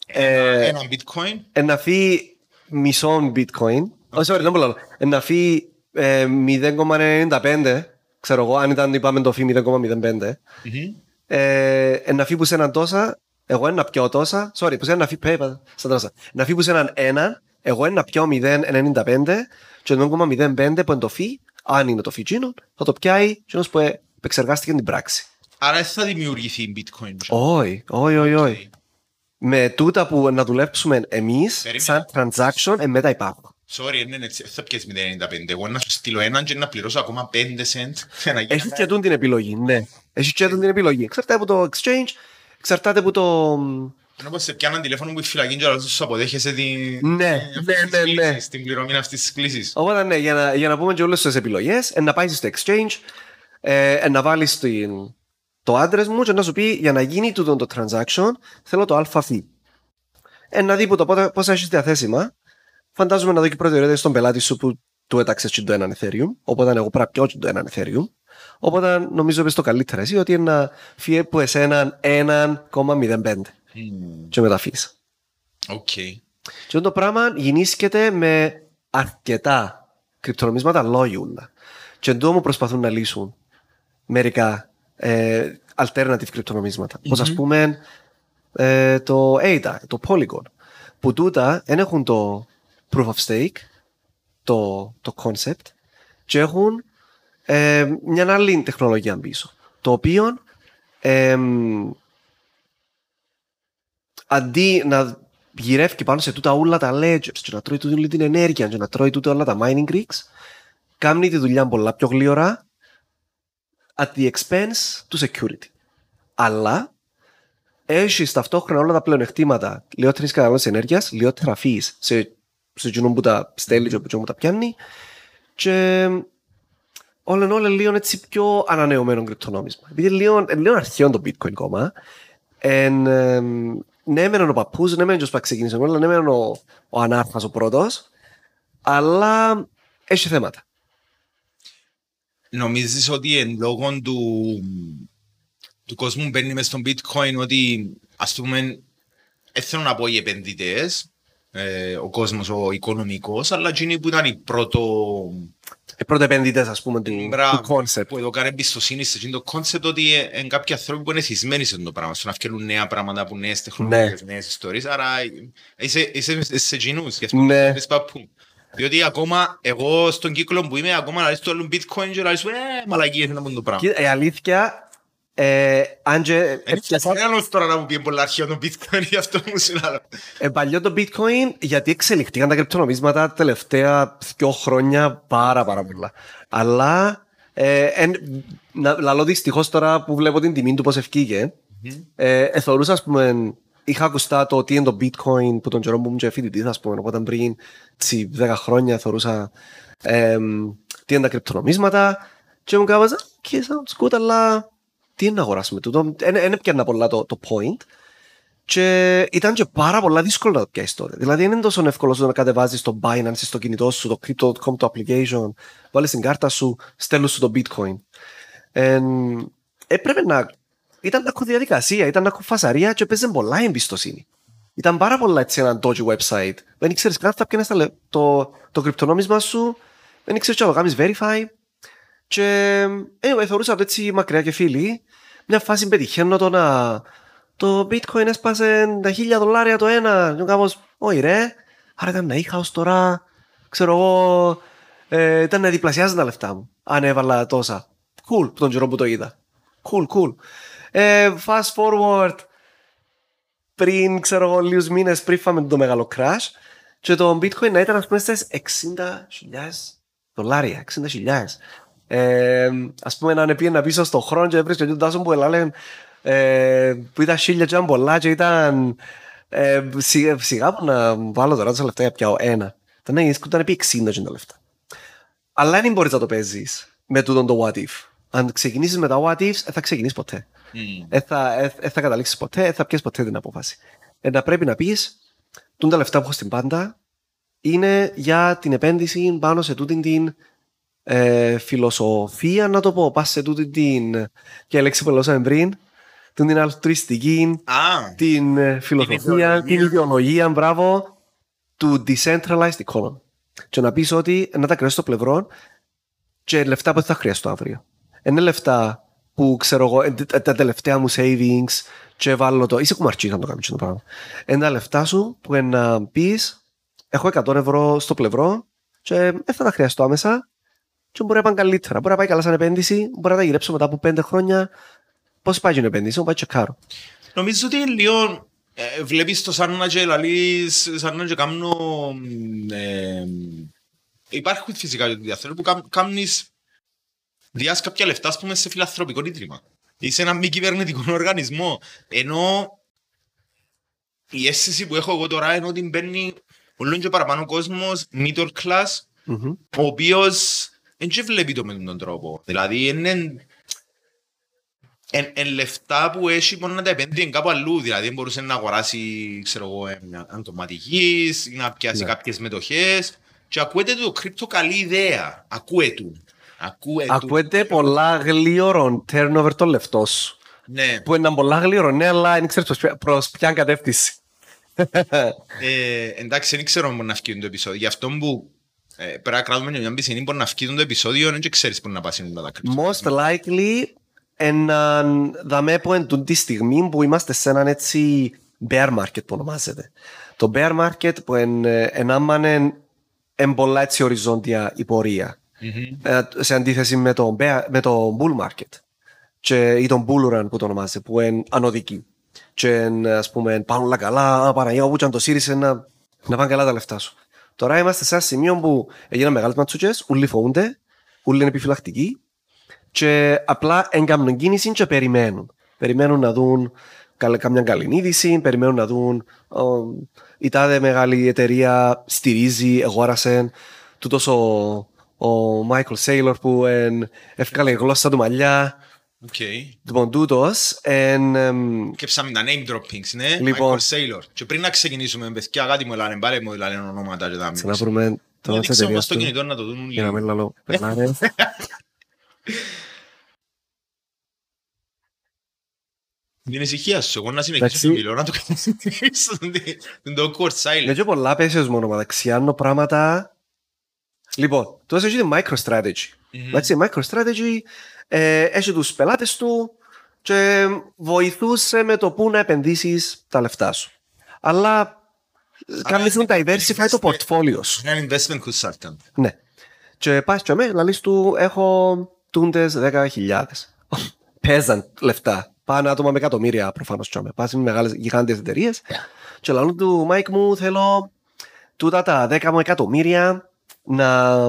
ε, ένα bitcoin. ένα φύγει μισό bitcoin. Όχι, sorry, δεν μπορώ. Ένα φύγει ε, 0,95, ξέρω εγώ, αν ήταν είπαμε το φύγει 0,05. Μμμ. Ε, ένα φύγει που σε έναν τόσα, εγώ ένα πιω τόσα. Sorry, που σε ένα φύγει, πέπα, σαν τόσα. Ένα φύγει που σε έναν ένα, εγώ ένα πιω 0,95 και το 0,05 που είναι το φύγει, αν είναι το φύγει εκείνο, θα το πιάει εκείνος που ε, επεξεργάστηκε την πράξη. Άρα δεν θα δημιουργηθεί bitcoin. Όχι, όχι, όχι, όχι. Με τούτα που να δουλέψουμε εμείς, Περίμενε. σαν transaction, ε, μετά υπάρχουν. Sorry, ναι, έτσι, δεν θα πιέσει 0,95. Εγώ να σου στείλω έναν και να πληρώσω ακόμα 5 cent για να γίνει. Έχει και τούν την επιλογή, ναι. Έχει και τούν την επιλογή. Εξαρτάται από το exchange, εξαρτάται από το. Ενώ πως σε πιάναν τηλέφωνο που η φυλακή και όλα σου αποδέχεσαι την... Ναι, αυτής ναι, της ναι, ναι. κλήσης, Την πληρωμή αυτής της κλήσης. Οπότε ναι, για να, για να πούμε και όλες τις επιλογές, να πάει στο exchange, ε, να βάλεις το address μου και να σου πει για να γίνει τούτο το transaction, θέλω το άλφα fee. Εννά δει που το πόσα, πόσα έχεις διαθέσιμα. Φαντάζομαι να δω και προτεραιότητα στον πελάτη σου που του έταξες και το έναν Ethereum. Οπότε εγώ πρέπει να πιω και το έναν Ethereum. Οπότε νομίζω ότι το καλύτερα εσύ ότι είναι να φύγει από εσέναν 1,05 και μετά φύγεις. Οκ. Και το πράγμα γινίσκεται με αρκετά κρυπτονομίσματα λόγιουλα. Και εντό μου προσπαθούν να λύσουν μερικά ε, alternative κρυπτονομίσματα. Όπως ας πούμε ε, το ADA, το Polygon, που τούτα δεν έχουν το proof of stake, το, το concept, και έχουν ε, μια άλλη τεχνολογία πίσω, το οποίο ε, αντί να γυρεύει πάνω σε τούτα όλα τα ledgers και να τρώει τούτη την ενέργεια και να τρώει τούτα όλα τα mining rigs, κάνει τη δουλειά πολλά πιο γλύωρα at the expense του security. Αλλά έχει ταυτόχρονα όλα τα πλεονεκτήματα λιγότερη κατανάλωσης ενέργειας, λιγότερα φύση σε, σε εκείνον που τα στέλνει και που τα πιάνει. Και όλα εν όλα λίγο έτσι πιο ανανεωμένο κρυπτονόμισμα. Επειδή λίγο, λίγο αρχαίο το bitcoin κόμμα, εν, ε, ναι μεν ο παππούς, ναι μεν ο που ξεκίνησε όλα, ναι μεν ο, ο ανάρχας ο πρώτος, αλλά έχει θέματα. Νομίζεις ότι εν λόγω του, του κόσμου που μπαίνει μες στον bitcoin ότι ας πούμε δεν θέλω να πω οι επενδυτές, ε, ο κόσμος ο οικονομικός, αλλά εκείνοι που ήταν οι πρώτο... Οι πρώτοι επενδυτές ας πούμε του, του concept. Που εδώ κάνει εμπιστοσύνη σε το concept ότι είναι κάποιοι άνθρωποι που είναι θυσμένοι σε αυτό το πράγμα, στο να φτιάχνουν νέα πράγματα που νέες τεχνολογίες, ναι. νέες ιστορίες, άρα είσαι, είσαι σε εκείνους, γι' αυτό ναι. παππού. Διότι ακόμα εγώ στον κύκλο που είμαι, ακόμα να λες το άλλο bitcoin και να λες, ε, μαλακίες είναι αυτό το πράγμα. Η αλήθεια, ε, αν και... Ένας τώρα να μου πει πολλά αρχαίο το bitcoin, γι' αυτό μου συνάλλω. Ε, παλιό το bitcoin, γιατί εξελιχθήκαν τα κρυπτονομίσματα τα τελευταία δύο χρόνια πάρα πάρα πολλά. Αλλά, ε, εν, να, λαλώ δυστυχώς τώρα που βλέπω την τιμή του πώς ευκήγε, mm-hmm. ε, εθωρούσα, ας πούμε, είχα ακουστά το τι είναι το bitcoin που τον καιρό που ήμουν και φοιτητής, ας πούμε, οπότε πριν 10 χρόνια θεωρούσα ε, τι είναι τα κρυπτονομίσματα και μου κάβαζα και sounds good, αλλά τι είναι να αγοράσουμε τούτο. Δεν έπιανα πολλά το, το point. Και ήταν και πάρα πολλά δύσκολο να το πιάσεις τότε. Δηλαδή δεν είναι τόσο εύκολο να κατεβάζεις το Binance στο κινητό σου, το Crypto.com, το application, βάλεις την κάρτα σου, στέλνεις σου το Bitcoin. Ε, έπρεπε να. Ήταν να έχω διαδικασία, ήταν να έχω φασαρία και έπαιζε πολλά εμπιστοσύνη. Ήταν πάρα πολλά έτσι ένα dodgy website. Δεν ήξερες καν θα πιάνεις το, το κρυπτονόμισμα σου, δεν ήξερες τι να το κάνεις verify. Και anyway, θεωρούσα το έτσι μακριά και φίλοι. Μια φάση πετυχαίνω το να. Το bitcoin έσπασε τα χίλια δολάρια το ένα. Και κάπω, όχι ρε. Άρα ήταν να είχα ω τώρα. Ξέρω εγώ. Ε, ήταν να διπλασιάζει τα λεφτά μου. Αν έβαλα τόσα. Cool, τον καιρό που το είδα. Cool, cool. Ε, fast forward. Πριν, ξέρω εγώ, λίγους μήνες πριν φάμε το μεγάλο crash. Και το bitcoin να ήταν, ας πούμε, στι 60.000 δολάρια. 60.000. Ε, ας πούμε να πήγαινα πίσω στον χρόνο και έβρισκε τον Τάσο που έλεγε ε, που ήταν χίλια και ήταν πολλά και ήταν ε, σιγά, σιγά που να βάλω τώρα τα λεφτά για πιάω ένα. Ήταν, ήταν επί 60 και τα λεφτά. Αλλά δεν μπορείς να το παίζεις με τούτον το what if. Αν ξεκινήσεις με τα what ifs, δεν θα ξεκινήσεις ποτέ. Δεν mm. θα, ε, ε, θα καταλήξεις ποτέ, δεν θα πιέσεις ποτέ την απόφαση. Ε, να πρέπει να πεις, τούν τα λεφτά που έχω στην πάντα είναι για την επένδυση πάνω σε τούτη την ε, φιλοσοφία, να το πω, πας σε τούτη την. και λέξη που λέγαμε πριν, την αλτρουιστική, ah, την ε, φιλοσοφία, την ιδεολογία, μπράβο, του decentralized economy. Και να πεις ότι να τα κρέσεις στο πλευρό και λεφτά που θα χρειαστώ αύριο. Είναι λεφτά που ξέρω εγώ, ε, τα τελευταία μου savings και βάλω το. Είσαι κουμαρτσίς να το κάνεις το πράγμα. Ένα λεφτά σου που να πεις, έχω 100 ευρώ στο πλευρό και δεν θα τα χρειαστώ άμεσα και μπορεί να πάει καλύτερα. Μπορεί να πάει καλά σαν επένδυση, μπορεί να τα γυρέψω μετά από πέντε χρόνια. Πώς πάει η επένδυση, μου πάει τσεκάρω. Νομίζω ότι λίγο ε, βλέπεις το σαν να και λαλείς, σαν να και κάνω... Ε, υπάρχουν φυσικά διαθέτω που κάνεις διάς κάποια λεφτά, ας πούμε, σε φιλανθρωπικό ίδρυμα. Είσαι ένα μη κυβερνητικό οργανισμό. Ενώ η αίσθηση που έχω εγώ τώρα είναι ότι μπαίνει όλο και παραπάνω κόσμος, middle class, mm-hmm. ο οποίος δεν βλέπει το με τον τρόπο. Δηλαδή είναι εν, εν λεφτά που έχει μόνο να τα επενδύει κάπου αλλού. Δηλαδή δεν μπορούσε να αγοράσει ξέρω εγώ, μια αντοματικής ή να πιάσει ναι. κάποιες μετοχές. Και ακούεται το κρύπτο καλή ιδέα. Ακούε του. Ακούε ακούεται του. πολλά γλύωρον turnover το λεφτό σου. Ναι. Που είναι πολλά γλύωρο, ναι, αλλά δεν ξέρεις προς ποια κατεύθυνση. ε, εντάξει, δεν ξέρω μόνο να βγει το επεισόδιο. Γι' αυτό που ε, πρέπει να κρατούμε μια πισινή που να βγει το επεισόδιο και ξέρεις που να πας είναι τα Most likely έναν δαμέ που εν τούτη τη στιγμή που είμαστε σε έναν έτσι bear market που ονομάζεται. Το bear market που εν, εν άμανε εν πολλά έτσι οριζόντια η πορεία. Ε, σε αντίθεση με το, bear, με το bull market και, ή τον bull run που το ονομάζεται που είναι ανωδική. Και εν, ας πούμε πάνε όλα καλά, α, Παναγία όπου και αν το σύρισε να, να πάνε καλά τα λεφτά σου. Τώρα είμαστε σε ένα σημείο που έγιναν μεγάλες ματσούκες, ούλοι φοβούνται, ούλοι είναι επιφυλακτικοί και απλά εγκάμνουν κίνηση και περιμένουν. Περιμένουν να δουν καμιά καλή είδηση, περιμένουν να δουν ο, η τάδε μεγάλη εταιρεία στηρίζει, εγόρασε τούτος ο, ο Michael Saylor που εν, έφυγε η γλώσσα του μαλλιά Okay. Λοιπόν, τούτος εν, εμ, Και ψάμε τα name droppings, ναι. Λοιπόν. Michael Saylor. Και πριν να ξεκινήσουμε, παιδιά, κάτι μου λένε, πάλι μου λένε ονόματα και τα να βρούμε το Να όνομα της δείξω εταιρείας όμως το του κινητό να το δουν για να λίγο. μην λαλώ περνάνε. Την ησυχία σου, εγώ να συνεχίσω Εντάξει. να μιλώ, να το καθίσω το awkward Είναι silence. και πολλά πέσες μόνος μεταξύ άνω πράγματα. Λοιπόν, τώρα έχει τη MicroStrategy. Εντάξει, η MicroStrategy ε, έχει τους πελάτες του και βοηθούσε με το πού να επενδύσεις τα λεφτά σου. Αλλά κάνεις να diversify το portfolio σου. Ένα investment consultant. Ναι. Και πας και με, λαλείς του, έχω τούντες 10.000. Παίζαν λεφτά. Πάνε άτομα με εκατομμύρια προφανώς και με. Πας με μεγάλες γιγάντιες εταιρείες. Και λαλούν του, Μάικ μου, θέλω τούτα τα 10 μου εκατομμύρια να,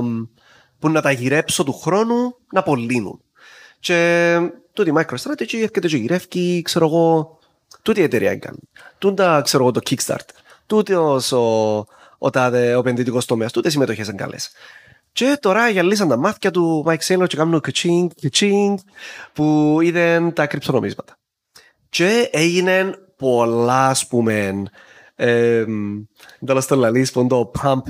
που να τα γυρέψω του χρόνου να απολύνουν. Και τούτη MicroStrategy έρχεται και γυρεύει, ξέρω εγώ, τούτη η εταιρεία έκανε. Τούτα, ξέρω εγώ, το Kickstarter. Τούτη ο, ο, τάδε, ο επενδυτικός τομέας, τούτες συμμετοχές είναι καλές. Και τώρα γυαλίσαν τα μάτια του Mike Saylor και κάνουν κιτσίνγκ, κιτσίνγκ, που είδαν τα κρυψονομίσματα. Και έγινε πολλά, ας πούμε, ε, τέλος το λαλείς, που είναι το pump,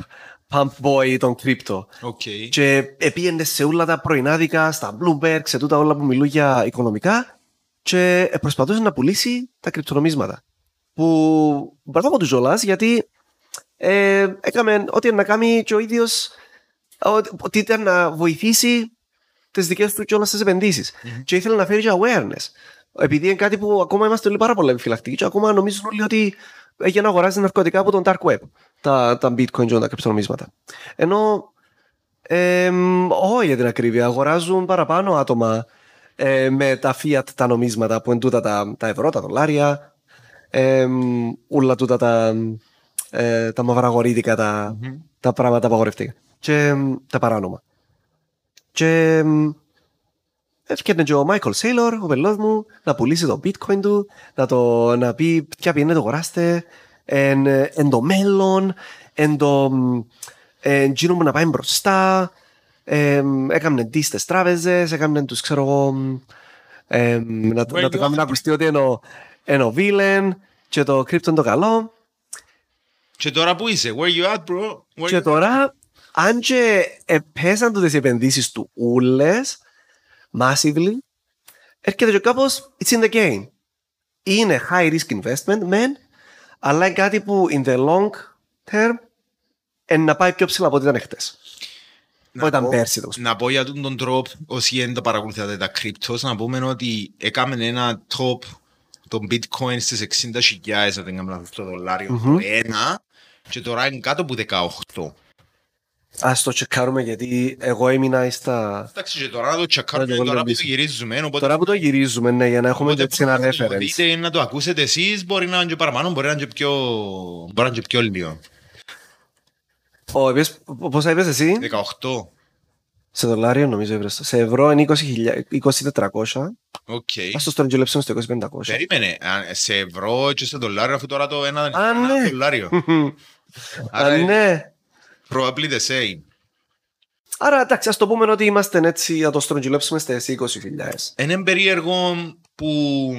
pump boy των crypto. OK. Και πήγαινε σε όλα τα πρωινάδικα, στα Bloomberg, σε τούτα όλα που μιλούν για οικονομικά και προσπαθούσε να πουλήσει τα κρυπτονομίσματα. Που μπράβο από τους Ζολάς γιατί ε, έκαμε ό,τι είναι να κάνει και ο ίδιος ό- ότι ήταν να βοηθήσει τις δικές του κιόλας τις επενδύσεις. Και ήθελε να φέρει και awareness. Επειδή είναι κάτι που ακόμα είμαστε όλοι πάρα πολύ επιφυλακτικοί και ακόμα νομίζουν όλοι ότι έχει να αγοράζει ναρκωτικά από τον dark web. Τα, τα bitcoin και τα κρυπτονομίσματα. Ενώ ε, όχι για την ακρίβεια. Αγοράζουν παραπάνω άτομα ε, με τα fiat τα νομίσματα που είναι τούτα τα, τα ευρώ, τα δολάρια, ε, όλα τούτα τα, ε, τα μαυραγορίτικα, τα, τα πράγματα απαγορευτικά και εμ, τα παράνομα. Και εμ, έφτιανε και ο Michael Saylor, ο πελός μου, να πουλήσει το bitcoin του, να, το, να πει ποια πηγαίνετε το αγοράστε, εν, ε, εν το μέλλον, εν το εμ, εν εκείνο που να πάει μπροστά, εμ, έκαμνε ντύς στις τράπεζες, έκαμνε τους ξέρω εγώ, εμ, εμ, να, το- Where να το you κάνουν να are. ακουστεί ότι είναι ο, είναι ο villain και το crypto είναι το καλό. Και τώρα που είσαι, where you at, bro? Where Και you- τώρα, αν και επέσαν τούτες οι επενδύσεις του ούλες, massively, έρχεται και κάπως, it's in the game. Είναι high risk investment, μεν, αλλά είναι κάτι που in the long term είναι να πάει πιο ψηλά από ό,τι ήταν χτες. Να Που ήταν πω- πέρσι, τέλος Να πω για τον τον τρόπο, όσοι δεν τα παρακολουθάτε τα κρύπτος, να πούμε ότι έκαμε ένα top των bitcoin στις 60.000, αν δεν κάνω λάθος, το δολάριο, το ένα, και τώρα είναι κάτω από 18. Ας το τσεκάρουμε γιατί εγώ έμεινα στα... Εντάξει, και τώρα να το τσακάρουμε, Να το τώρα που το κολλήσουμε. γυρίζουμε, οπότε Τώρα που το γυρίζουμε, ναι, για να έχουμε Οπότε έτσι ένα μπορείτε να το reference. δείτε, να το ακούσετε εσείς, μπορεί να είναι και παραπάνω, μπορεί να είναι και πιο, μπορεί να είναι και πιο λίγο. Ο, είπες, πόσα είπες εσύ; 18. Σε δολάριο νομίζω έβρεσα. Σε ευρώ είναι 20.000 20.400. Οκ. Ας το στρογγυλέψουμε στο 2500. Περίμενε, αν- σε ευρώ και σε δολάριο, αφού τώρα το ένα Α, ένα ναι. δολάριο. Α, Άρα είναι ναι. Probably the same. Άρα εντάξει, ας το πούμε ότι είμαστε έτσι, να το στρογγυλέψουμε στις 20.000. Είναι περίεργο που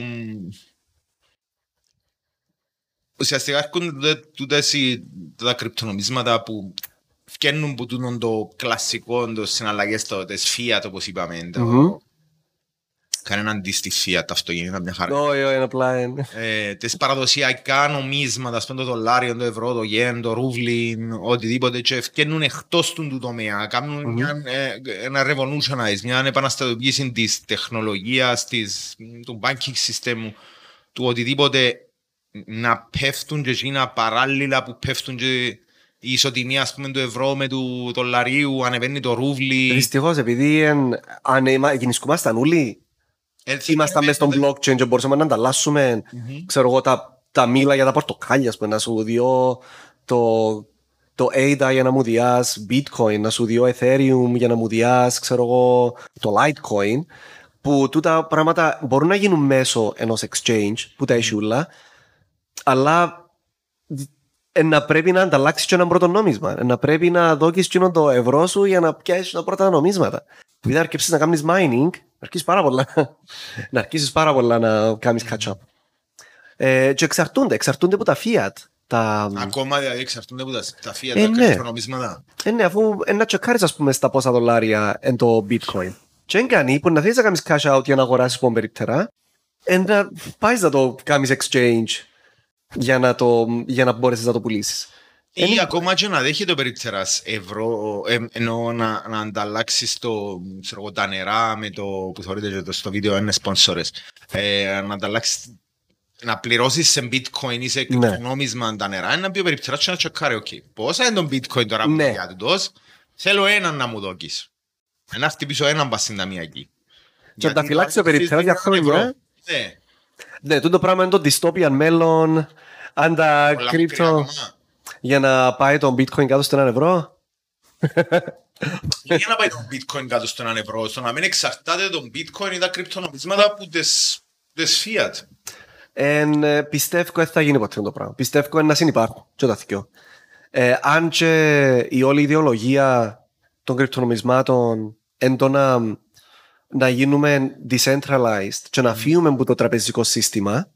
ουσιαστικά έρχονται τούτε- τούτες οι- τα κρυπτονομίσματα που φτιάχνουν που τούτον το κλασικό, το συναλλαγές, το τις fiat όπως είπαμε. το- Μμμ. Κανένα αντίστοιχη τα αυτοκίνητα, μια χαρά. Όχι, όχι, απλά είναι. ε, τις παραδοσιακά νομίσματα, ας πούμε το δολάριο, το ευρώ, το γεν, το ρούβλιν, οτιδήποτε και ευκαινούν εκτός του, του τομέα, κάνουν Μμμ. μια, ε, ένα revolutionize, μια επαναστατοποίηση της τεχνολογίας, της, του banking system, του οτιδήποτε να πέφτουν και εκείνα παράλληλα που πέφτουν και η ισοτιμία ας πούμε, του ευρώ με του δολαρίου, ανεβαίνει το ρούβλι. Δυστυχώς, επειδή εν- αν είμα- γεννησκούμασταν όλοι, Ε, ήμασταν μέσα στον blockchain και μπορούσαμε να ανταλλάσσουμε, Μμμ. ξέρω εγώ, τα, τα μήλα για τα πορτοκάλια, ας πούμε, να σου διώ το, το ADA για να μου διάς bitcoin, να σου διώ ethereum για να μου διάς, ξέρω εγώ, το litecoin, που τούτα πράγματα μπορούν να γίνουν μέσω ενός exchange, που τα έχει ούλα, αλλά ε, να πρέπει να ανταλλάξει και ένα πρώτο νόμισμα. Ε, να πρέπει να δώκεις εκείνο το ευρώ σου για να πιάσεις τα πρώτα νομίσματα. Επειδή θα αρκέψεις να κάνεις mining, να αρκίσεις πάρα πολλά, να αρκίσεις πάρα πολλά να κάνεις catch-up. Ε, και εξαρτούνται, εξαρτούνται από τα fiat. Τα... Ακόμα δηλαδή εξαρτούνται από τα, τα φία, Ε, τα ναι. κρυπτονομίσματα. Ε, ναι, αφού ε, να τσεκάρεις ας πούμε στα πόσα δολάρια εν το bitcoin. Και εν κάνει που να θέλεις να κάνεις cash out για να αγοράσεις πόν περίπτερα, ε, να πάεις να το κάνεις exchange για να, το, για να μπορέσεις να το πουλήσεις. Ή Είναι- ακόμα και να δέχεται ο περίπτερας ευρώ, ε, εννοώ να, να ανταλλάξει το, ξέρω εγώ, τα νερά με το που θεωρείτε και το- στο βίντεο είναι σπόνσορες. Ε, να ανταλλάξει να πληρώσεις σε bitcoin ή σε Ναι. κρυπτονόμισμα τα νερά, είναι να πει ο περίπτερας και να τσεκάρει, οκ, πόσα είναι το bitcoin τώρα που Ναι. είναι για τούτος, θέλω έναν να μου δώκεις. Να έρθει πίσω έναν πας στην ταμιακή. Και να τα φυλάξει ο περίπτερας για χρόνια. Ναι, Ναι, τούτο πράγμα είναι το dystopian μέλλον, αν τα πολλά μικρά crypto ακόμα. Για να πάει το bitcoin κάτω στο έναν ευρώ. Για να πάει το bitcoin κάτω στον έναν ευρώ, στο να μην εξαρτάται το bitcoin ή τα κρυπτονομίσματα από τις, τις fiat. Εν, ε, πιστεύω δεν θα γίνει ποτέ το πράγμα. Πιστεύω είναι να συνεπάρχουν και τα θυκιό. Ε, αν και η όλη ιδεολογία των κρυπτονομισμάτων εν το να, να γίνουμε decentralized και να φύγουμε από το τραπεζικό σύστημα,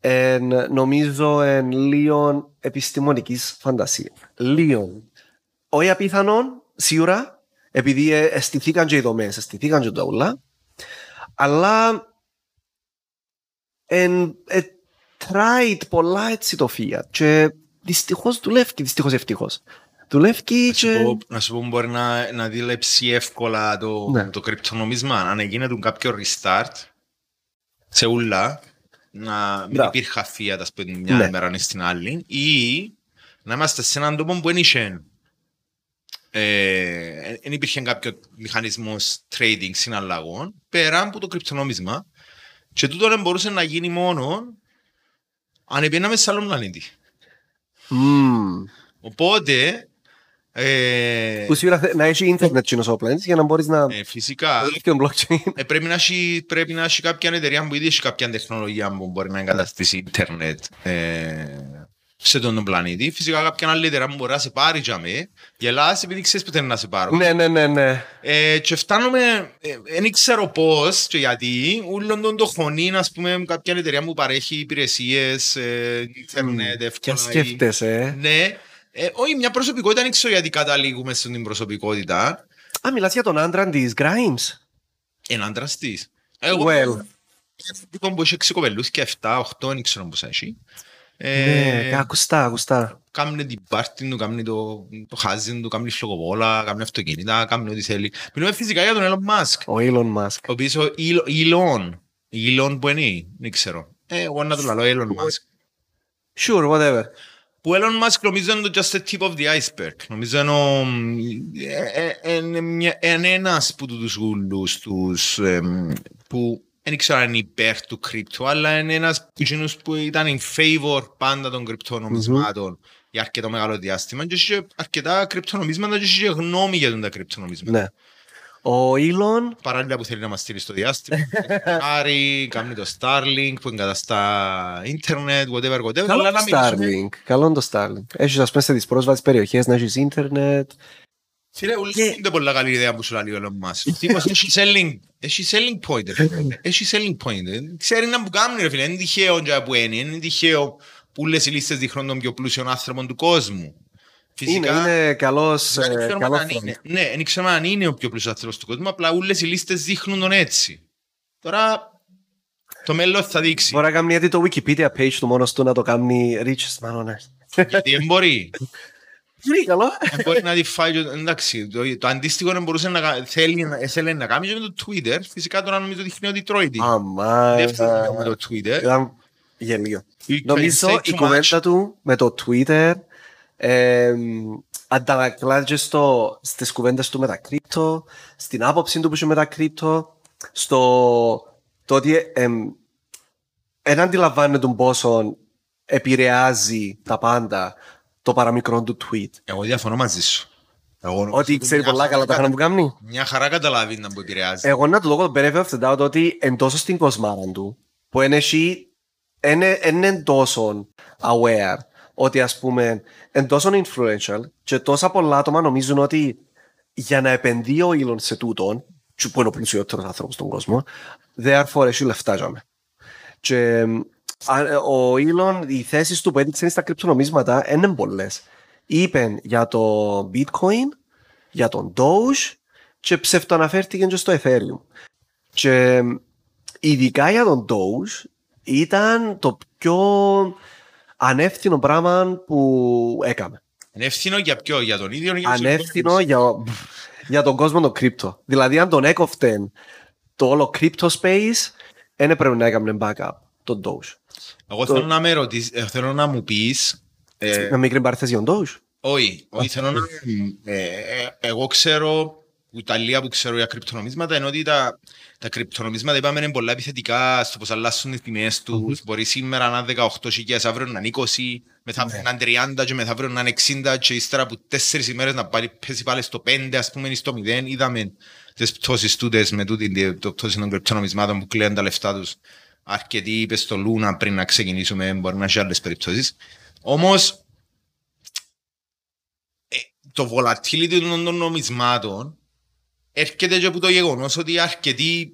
εν, νομίζω εν λίγο επιστημονικής φαντασία. Λίγο. Όχι απίθανον, σίγουρα, επειδή ε, αισθηθήκαν και οι δομές, αισθηθήκαν και τα όλα, αλλά εν, ε, tried πολλά έτσι το Fiat και δυστυχώς δουλεύει, δυστυχώς ευτυχώς. Δουλεύει Να σου και... πω- Να σου πω μπορεί να, να δίλεψει εύκολα το, Ναι. το κρυπτονομίσμα. Αν γίνεται κάποιο restart σε ούλα, να μην Μπράβο. υπήρχε fiat ας πούμε μια Ναι. ημέρα στην άλλη ή να είμαστε σε έναν τόπο που δεν είχε ε, δεν υπήρχε κάποιο μηχανισμός trading συναλλαγών πέραν από το κρυπτονόμισμα και τούτο δεν μπορούσε να γίνει μόνο αν επίναμε σε άλλο πλανήτη. Μμμ. Οπότε, ε, Που σίγουρα θε- να έχει ίντερνετ κοινός ο πλανήτης για να μπορείς να... ε, φυσικά δουλεύει και το blockchain. ε, πρέπει, να έχει, πρέπει να έχει κάποια εταιρεία που ήδη έχει κάποια τεχνολογία που μπορεί να εγκαταστήσει ίντερνετ ε, σε τον πλανήτη. Φυσικά κάποια άλλη εταιρεία που μπορεί να σε πάρει για με, γελάς επειδή ξέρεις που θέλει να σε πάρω. ναι, ναι, ναι, ναι. Ε, και φτάνουμε, δεν ξέρω πώς και γιατί, ούλον τον το χωνί, ας πούμε, κάποια εταιρεία που παρέχει υπηρεσίες, ε, ίντερνετ, Και εύκολα. ή- σκέφτεσαι. ε. Ναι. Ε, όχι, μια προσωπικότητα δεν ξέρω γιατί καταλήγουμε στην προσωπικότητα. Α, μιλάς για τον άντρα της Grimes. Ένα άντρας της. Εγώ, Well. λοιπόν, που έχει 6 κοπελούς και 7, 8, δεν ξέρω πώς έχει. Ναι, Ε, ακουστά, ακουστά. Κάμνε την πάρτι του, κάμνε το, το χάζιν του, κάμνε φλογοβόλα, κάμνε αυτοκίνητα, κάμνε ό,τι θέλει. Μιλούμε φυσικά για τον Elon Musk. Ο Elon Musk. Ο οποίος ο Elon- Elon. Elon που είναι, δεν ξέρω. Ε, εγώ να το λαλώ Elon Musk. Sure, whatever. Που ο Elon Musk νομίζω είναι το just the tip of the iceberg. Νομίζω είναι ο- ε, ε, είναι μια- είναι ένας που τους γούλους τους εμ, που δεν ξέρω αν είναι υπέρ του κρυπτο, αλλά είναι ένας από εκείνους που ήταν in favor πάντα των κρυπτονομισμάτων για αρκετό μεγάλο διάστημα και είχε αρκετά κρυπτονομίσματα και είχε γνώμη για τα κρυπτονομίσματα. Ναι. Ο Elon Παράλληλα που θέλει να μας στείλει στο διάστημα. Άρη, κάνει το Starlink που εγκαταστά ίντερνετ, whatever, whatever. Καλό αλλά το να μιλήσουμε- Starlink. Καλό το Starlink. Έχεις ας πούμε σε τις πρόσβατες περιοχές να έχεις ίντερνετ. Φίλε, όλοι Και- είναι πολλά καλή ιδέα που σου λέει ο Elon Musk. Ο τύπος έχει selling, έχει selling point, ρε φίλε. Έχει selling point. ε. Ξέρει να που κάνει, ρε φίλε. Είναι τυχαίο για που είναι. Είναι τυχαίο που όλες οι λίστες δείχνουν τον πιο πλούσιο άνθρωπο του κόσμου. Είναι, Φυσικά, είναι καλός, δεν ε, ξέρουμε καλός αν front. είναι. Ναι, δεν ξέρουμε αν είναι ο πιο πλούσιος άνθρωπος του κόσμου, απλά όλες οι λίστες δείχνουν τον έτσι. Τώρα το μέλλον θα δείξει. Μπορεί να κάνει γιατί το Wikipedia page του μόνος του να το κάνει richest man on earth. Γιατί δεν μπορεί. Είναι καλό. Δεν μπορεί να τη φάει. και- Εντάξει, το, το αντίστοιχο δεν μπορούσε να κα- θέλει, να- θέλει να κάνει και με το Twitter. Φυσικά τώρα νομίζω δείχνει ότι τρώει την. Αμά. Δεύτερο με το Twitter. Ήταν γελίο. You can Νομίζω say η too κουβέντα much. του με το Twitter ε, αντανακλά και στο, στις κουβέντες του με τα κρύπτο, στην άποψη του που είχε με τα κρύπτο, στο το ότι ε, δεν αντιλαμβάνεται τον πόσο επηρεάζει τα πάντα το παραμικρό του tweet. Εγώ διαφωνώ μαζί σου. Εγώ νομίζω Ότι ξέρει μια πολλά καλά τα χαρά- χρόνο που κάνει. Μια χαρά καταλάβει να που επηρεάζει. Εγώ να του δω το benefit of the doubt ότι εν τόσο στην κοσμάρα του που είναι εσύ είναι, είναι τόσο aware ότι ας πούμε εν τόσο influential και τόσα πολλά άτομα νομίζουν ότι για να επενδύει ο Elon σε τούτον και που είναι ο πλουσιότερος άνθρωπος στον κόσμο therefore έχει λεφτά για με. Και α, ο Elon, οι θέσεις του που έδειξε στα κρυπτονομίσματα είναι πολλές. Είπε για το bitcoin, για τον Doge και ψευτοαναφέρθηκε και στο Ethereum. Και ειδικά για τον Doge ήταν το πιο ανεύθυνο πράγμα που έκαμε. Είναι ευθύνο για ποιο, για τον ίδιο ή για τους Ανεύθυνο υπόλοιπους. για, για τον κόσμο των κρύπτο. Δηλαδή αν τον έκοφτε το όλο crypto space, δεν έπρεπε να έκαμε backup τον Doge. Εγώ θέλω να με ρωτήσεις, ε, θέλω να μου πεις ε, Μια μικρή παρθέση για τον Doge. Όχι, όχι θέλω να... Ε, ε, εγώ ξέρω, που τα λίγα που ξέρω για κρυπτονομίσματα είναι ότι τα, τα κρυπτονομίσματα είπαμε είναι πολλά επιθετικά στο πώς αλλάσουν οι τιμές τους. Μπορεί σήμερα να είναι 18.000, αύριο να είναι 20, μεθαύριο να είναι 30 και μεθαύριο να είναι 60 και ύστερα από τέσσερις ημέρες να πάλι, πέσει πάλι στο 5 ας πούμε ή στο 0. Είδαμε τις πτώσεις τούτες με τούτη το πτώση των κρυπτονομισμάτων που κλαίουν τα λεφτά τους. Αρκετοί είπες στο Λούνα πριν να ξεκινήσουμε, μπορεί να έχει άλλες περιπτώσεις. Όμως το volatility των των νομισμάτων έρχεται και από το γεγονός ότι αρκετοί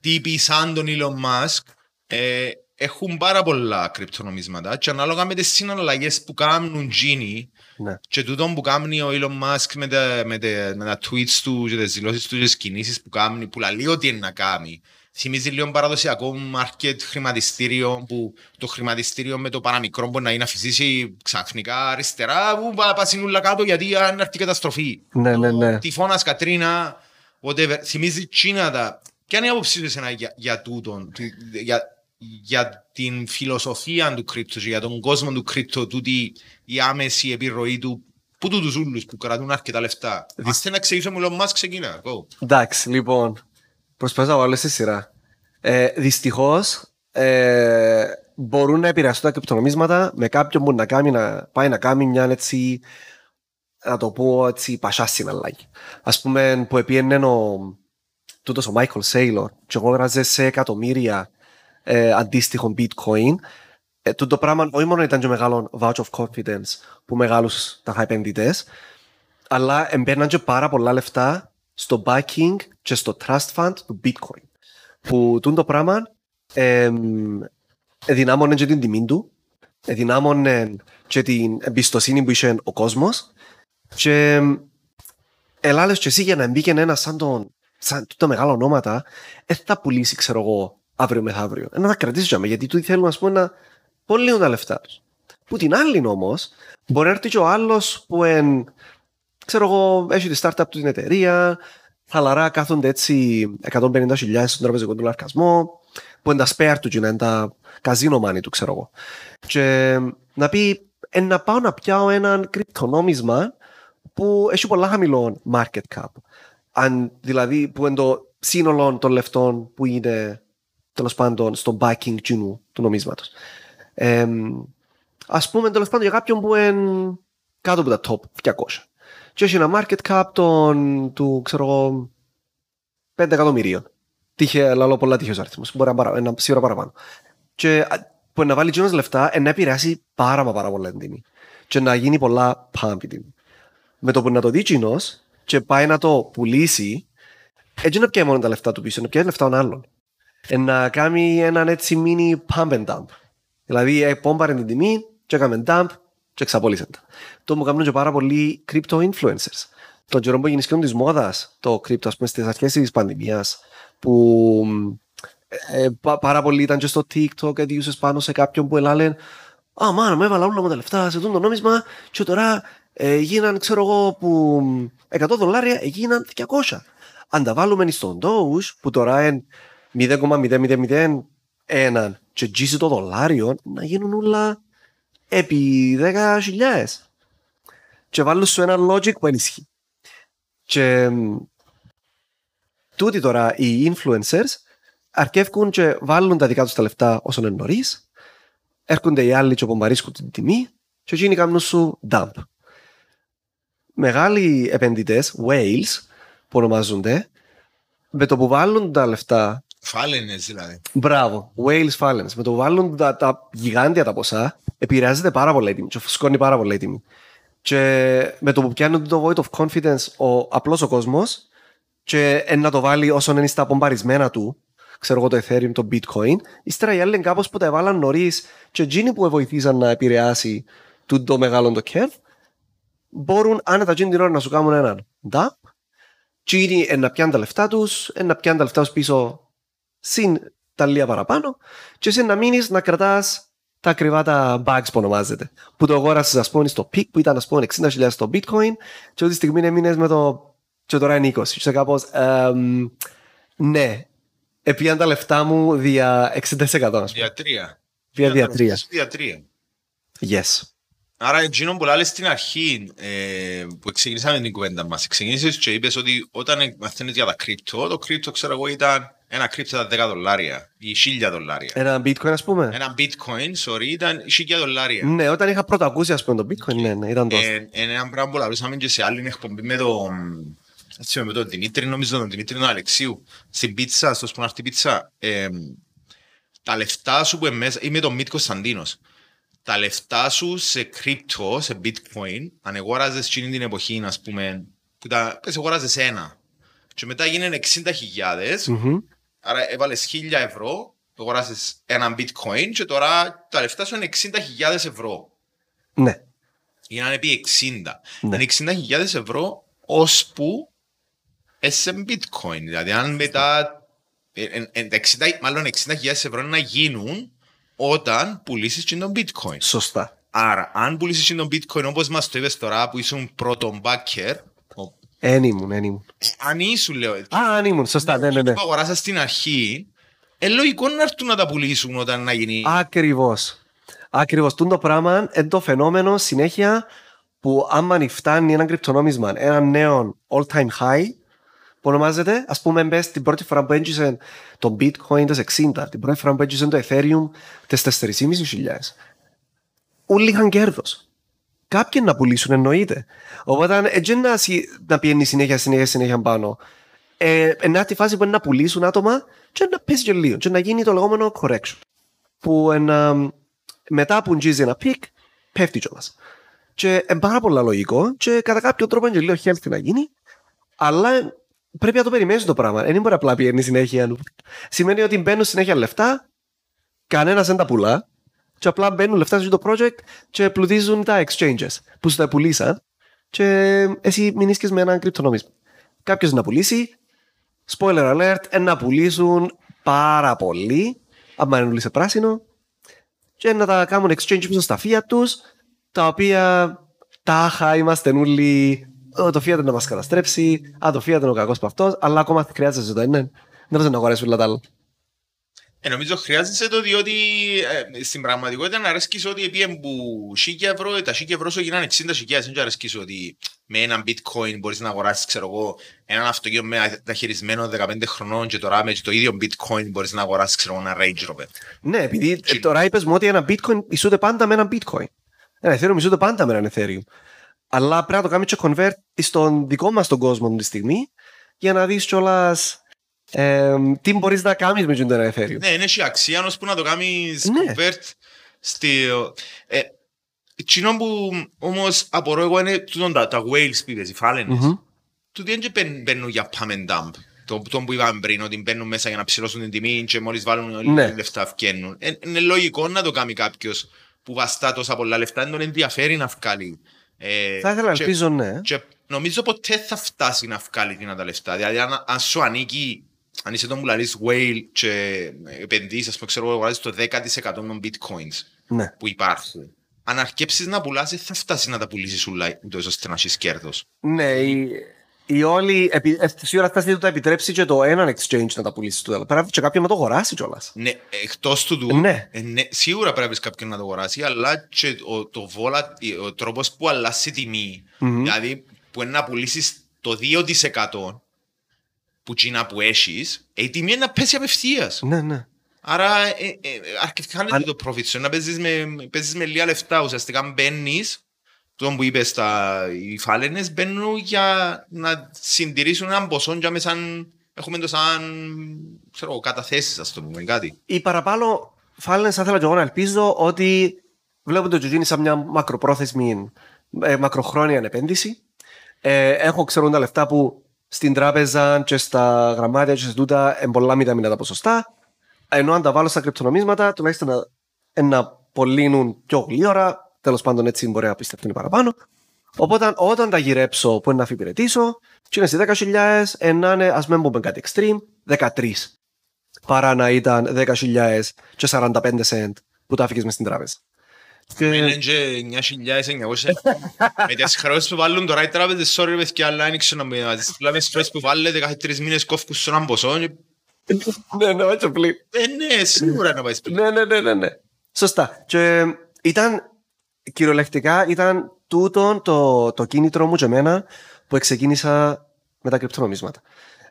τύποι σαν τον Elon Musk ε, έχουν πάρα πολλά κρυπτονομίσματα και ανάλογα με τις συναλλαγές που κάνουν Gini Ναι. και τούτο που κάνει ο Elon Musk με τα, με τα, με τα tweets του και τις δηλώσεις του και τις κινήσεις που κάνει που λέει ότι είναι να κάνει θυμίζει λίγο παραδοσιακό market χρηματιστήριο που το χρηματιστήριο με το παραμικρό μπορεί να είναι να φυσήσει ξαφνικά αριστερά που πα- πάσουν όλα κάτω γιατί αν έρθει καταστροφή. Ναι, ναι, ναι. Τυφώνας, Κατρίνα, whatever. Θυμίζει Κίνα τα. Ποια είναι η άποψή σου εσένα για, για τούτον, του- για, για την φιλοσοφία του κρύπτο και για τον κόσμο του κρύπτο, τούτη η άμεση επιρροή του Πού του τους ούλους που κρατούν αρκετά λεφτά. Αν θέλει να εξηγήσω μου, μας ξεκινά. Go. Εντάξει, λοιπόν. Προσπαθώ να βάλω στη σειρά. Ε, Δυστυχώς ε, μπορούν να επηρεαστούν τα κρυπτονομίσματα με κάποιον που να, κάνει, να πάει να κάνει μια έτσι, να το πω έτσι, πασιά συναλλαγή. Α πούμε, που επίενε ο, τούτος ο Michael Saylor και αγόραζε σε εκατομμύρια ε, αντίστοιχο bitcoin. Ε, τούτο πράγμα όχι μόνο ήταν και μεγάλο vouch of confidence που μεγάλους τα επενδυτές, αλλά εμπέρναν και πάρα πολλά λεφτά στο backing και στο trust fund του bitcoin. Που τούν το πράγμα εμ, εδυνάμωνε και την τιμή του, εδυνάμωνε και την εμπιστοσύνη που είχε ο κόσμος και εμ, ελάλες και εσύ για να μπήκε ένα σαν τον σαν τούτα μεγάλα ονόματα, δεν θα πουλήσει, ξέρω εγώ, αύριο μεθαύριο. Ε, Να τα κρατήσει για μένα, γιατί του θέλουν, ας πούμε, να πολύ τα λεφτά τους. Που την άλλη όμως, μπορεί να έρθει και ο άλλος που εν, ξέρω εγώ, έχει τη startup του την εταιρεία, χαλαρά κάθονται έτσι 150.000 στον τραπεζικό του λαρκασμό, που είναι τα spare του και είναι τα καζίνο money του, ξέρω εγώ. Και να πει, ε, να πάω να πιάω έναν κρυπτονόμισμα που έχει πολλά χαμηλό market cap. Αν, δηλαδή, που είναι το σύνολο των λεφτών που είναι τέλος πάντων στο backing του, του νομίσματος. Ε, ας πούμε τέλος πάντων για κάποιον που είναι κάτω από τα top 200. Και έχει ένα market cap των, του, ξέρω εγώ, 5 εκατομμυρίων. Τύχε, λαλό πολλά τύχος αριθμός. Μπορεί να παρα, ένα σίγουρα παραπάνω. Και α, που να βάλει τζίνος λεφτά, ε, να επηρεάσει πάρα μα πάρα πολλά την τιμή. Και να γίνει πολλά pump η τιμή. Με το που να το δει τζίνος και πάει να το πουλήσει, έτσι να πιάει μόνο τα λεφτά του πίσω, να πιάει λεφτά των άλλων. Ε, να κάνει έναν έτσι mini pump and dump. Δηλαδή, ε, πόμπαρε την τιμή, και έκαμε dump, και εξαπόλυσε τα. Το μου κάνουν και πάρα πολλοί crypto influencers. τον καιρό που γεννησκιών της μόδας, το κρύπτο, ας πούμε, στις αρχές της πανδημίας, που ε, πα- πάρα πολλοί ήταν και στο TikTok, έδιουσες πάνω σε κάποιον που ελάλεν «Α, μάνα, μου έβαλα όλα μου τα λεφτά σε αυτό το νόμισμα και τώρα ε, γίναν, ξέρω εγώ, που 100 δολάρια έγιναν 200». Αν τα βάλουμε στον Doge, που τώρα είναι 0,0001 και τζίσει το δολάριο, να γίνουν όλα επί 10.000. Και βάλω σου ένα logic που ενισχύει. Και μ, τούτοι τώρα οι influencers αρκεύκουν και βάλουν τα δικά τους τα λεφτά όσο είναι νωρίς, έρχονται οι άλλοι και απομπαρίσκουν την τιμή και εκείνοι κάνουν σου dump. Μεγάλοι επενδυτές, whales, που ονομάζονται, με το που βάλουν τα λεφτά Φάλαινες δηλαδή. Μπράβο, Wales Fallens. Με το που βάλουν τα, τα γιγάντια τα ποσά, επηρεάζεται πάρα πολύ η τιμή. Και φουσκώνει πάρα πολύ η τιμή. Και με το που πιάνουν το void of confidence ο απλός ο κόσμος, και εν να το βάλει όσο είναι στα απομπαρισμένα του, ξέρω εγώ το Ethereum, το Bitcoin, ύστερα οι άλλοι είναι κάπως που τα έβαλαν νωρίς, και εκείνοι που βοηθήσαν να επηρεάσει το, το μεγάλο το curve, μπορούν άνετα εκείνη την ώρα να σου κάνουν έναν dump, και είναι να πιάνουν τα λεφτά τους, να πιάνουν τα λεφτά τους πίσω συν τα λίγα παραπάνω και εσύ να μείνεις να κρατάς τα ακριβά τα bags που ονομάζεται. Που το αγόρασες ας πούμε στο peak που ήταν ας πούμε 60.000 στο bitcoin και ό,τι στιγμή έμεινες με το και τώρα είναι 20. Και είσαι κάπως εμ, ναι, επίαν τα λεφτά μου δια 60% ας πούμε. Διατρία. Δια διατρία. Διατρίας. Yes. Άρα, εκείνο που λάλες στην αρχή, ε, που ξεκινήσαμε την κουβέντα μας, ξεκινήσεις και είπες ότι όταν μαθαίνεις για τα κρύπτο, το κρύπτο ξέρω εγώ ήταν ένα κρύπτο ήταν 10 δολάρια ή 1000 δολάρια. Ένα bitcoin ας πούμε. Ένα bitcoin, sorry, ήταν 1000 δολάρια. Ναι, όταν είχα πρώτα ακούσει ας πούμε το bitcoin, ναι, ναι, ήταν τόσο. Ε, Είναι ένα πράγμα που λαλούσαμε και σε άλλη εκπομπή με τον έτσι, με τον Δημήτρη, νομίζω τον Δημήτρη τον Αλεξίου, στην πίτσα, στο σπονάρτη πίτσα, ε, τα λεφτά σου που είναι μέσα, ή με τον Μίτ Κωνσταντίνος, τα λεφτά σου σε κρύπτο, σε bitcoin, αν αγόραζες εκείνη την εποχή, ας πούμε, που τα, πες αγόραζες ένα, και μετά γίνανε 60.000, Μμμ. Άρα έβαλες 1000 ευρώ, αγόρασες ένα bitcoin και τώρα τα λεφτά σου είναι 60.000 ευρώ Ναι. γίνανε επί 60. Ναι. Είναι 60.000 ευρώ ώσπου σε bitcoin. Δηλαδή αν μετά, ε, ε, ε, τα 60, μάλλον 60.000 ευρώ να γίνουν όταν πουλήσεις και τον bitcoin. Σωστά. Άρα, αν πουλήσεις και τον bitcoin όπως μας το είπες τώρα που ήσουν πρώτον backer, ο- Εν ήμουν, εν ήμουν. αν ήσουν λέω, Α, αν ήμουν, σωστά, ναι, ναι, ναι. που αγοράσας στην αρχή, ε, λογικό να έρθουν να τα πουλήσουν όταν να γίνει... Ακριβώς. Ακριβώς. Τούν το πράγμα είναι το φαινόμενο συνέχεια που άμα φτάνει ένα κρυπτονόμισμα, ένα νέο all time high, που ονομάζεται, ας πούμε, μπες την πρώτη φορά που έντυσε το bitcoin τις 60, την πρώτη φορά που έντυσε το ethereum τις 4.500. Όλοι είχαν κέρδος. Κάποιοι να πουλήσουν εννοείται. Οπότε έτσι να, συ- να πιένει συνέχεια, συνέχεια, συνέχεια πάνω. Ε, είναι τη φάση που είναι να πουλήσουν άτομα και να πέσει και λίγο και να γίνει το λεγόμενο correction που ένα, μετά που τζίζει ένα peak, πέφτει κιόλας. Και είναι πάρα πολύ λογικό και κατά κάποιο τρόπο είναι και λίγο healthy να γίνει, αλλά πρέπει να το περιμένεις το πράγμα. Δεν μπορεί απλά πιένει συνέχεια. Σημαίνει ότι μπαίνουν συνέχεια λεφτά, κανένας δεν τα πουλά, και απλά μπαίνουν λεφτά στο project και πλουτίζουν τα exchanges που σου τα πουλήσαν και εσύ μείνεις με ένα κρυπτονόμισμα. Κάποιος να πουλήσει, spoiler alert, ε, να πουλήσουν πάρα πολύ, άμα είναι όλοι σε πράσινο, και να τα κάνουν exchange πίσω στα fiat τους, τα οποία τάχα είμαστε όλοι, «Ω, το fiat να μας καταστρέψει, α, το fiat είναι ο κακός από αυτός, αλλά ακόμα χρειάζεται το, είναι. Δεν θα να αγοράσει όλα τα άλλα. Ε, νομίζω χρειάζεσαι το διότι ε, στην πραγματικότητα να αρέσκεις ότι επί που 1000 ευρώ, ε, τα 1000 ευρώ σου γίνανε 60.000, δεν αρέσκεις ότι με έναν bitcoin μπορείς να αγοράσεις, ξέρω εγώ, έναν αυτοκίνητο με ταχυρισμένο 15 χρονών και τώρα με το ίδιο bitcoin μπορείς να αγοράσεις, ξέρω εγώ, ένα Range Rover. Ναι, επειδή ε, τώρα είπες μου ότι ένα bitcoin ισούται πάντα με ένα bitcoin. Ένα ethereum ισούται πάντα με ένα ethereum. Αλλά πρέπει να το κάνεις και convert στον δικό μας τον κόσμο τη στιγμή για να δεις κιόλας ε, τι μπορείς να κάνεις με το ένα ethereum. Ναι, είναι και αξία ώσπου να το κάνεις Ναι. convert στη... Ε, Εκείνο που όμως απορώ εγώ είναι τούτον τα, τα whales που είπες, οι φάλαινες. Μμμ. Τούτοι δεν και μπαίν- μπαίνουν για pump and dump. Το, το που είπαμε πριν, ότι μπαίνουν μέσα για να ψηλώσουν την τιμή και μόλις βάλουν όλοι Ναι. τα λεφτά βγαίνουν. Ε, είναι λογικό να το κάνει κάποιος που βαστά τόσα πολλά λεφτά, δεν τον ενδιαφέρει να βγάλει Ε, Θα ήθελα να και- ελπίζω ναι. Και νομίζω ποτέ θα φτάσει να βγάλει την τα λεφτά. Δηλαδή, αν, αν σου ανήκει, αν είσαι το που λαλείς whale και επενδύσεις, ας πούμε, ξέρω εγώ, αγοράζεις το 10% των bitcoins Ναι. που υπάρχουν. Αν αρκέψεις να πουλάς, δεν θα φτάσεις να τα πουλήσεις ούλα, ούτως ώστε να έχεις κέρδος. Ναι, η, η όλη. Επί, ε, σίγουρα θα το επιτρέψει και το έναν exchange να τα πουλήσεις του. Πρέπει και κάποιον να το αγοράσει κιόλας. Ναι, εκτός του του, Ναι. ε, ναι, σίγουρα πρέπει να βρεις κάποιον να το αγοράσει, αλλά και ο, το βόλα, ο τρόπος που αλλάζει η τιμή, δηλαδή που είναι να πουλήσεις το 2% που τσίνα που έχεις, ε, η τιμή είναι να πέσεις απευθείας. Ναι, ναι. Άρα ε, ε, αρκετικά Αν- χάνεται το profit σου, να παίζεις με, παίζεις με λίγα λεφτά, ουσιαστικά μπαίνεις, το που είπες, τα, οι φάλαινες μπαίνουν για να συντηρήσουν έναν ποσό για μέσα, έχουμε το σαν, ξέρω, εγώ, καταθέσεις, ας το πούμε, κάτι. Η παραπάνω φάλαινες, θα ήθελα και εγώ να ελπίζω ότι βλέπω το τζουτζίνι σαν μια μακροπρόθεσμη, ε, μακροχρόνια επένδυση. Ε, έχω ξέρω τα λεφτά που στην τράπεζα και στα γραμμάτια και σε τούτα είναι πολλά μηδαμινά τα ποσοστά. Ενώ αν τα βάλω στα κρυπτονομίσματα, τουλάχιστον να, ε, να πωλήνουν πιο γλύωρα. Τέλος πάντων, έτσι μπορεί να πιστευτούν παραπάνω. Οπότε, όταν τα γυρέψω που είναι να αφιπηρετήσω, και είναι στις 10.000, ε, να είναι, ας μην πούμε κάτι extreme, 13 παρά να ήταν 10.000 και 45 cent που τα έφυγες μες στην τράπεζα. Είναι Και... και 9.900. Με τις χρεώσεις που βάλουν τώρα οι τράπεζες, sorry παιδιά, αλλά δεν ξέρω να με τις πλάμες χρεώσεις που βάλετε κάθε τρεις μήνες κόφκουν σε έναν ποσό. και- ναι, ναι, έτσι απλή. Ε, ναι, σίγουρα να πάει σπίτι. Ναι, ναι, ναι, ναι, ναι. Σωστά. Και ήταν, κυριολεκτικά, ήταν τούτο το, το κίνητρο μου και εμένα που ξεκίνησα με τα κρυπτονομίσματα.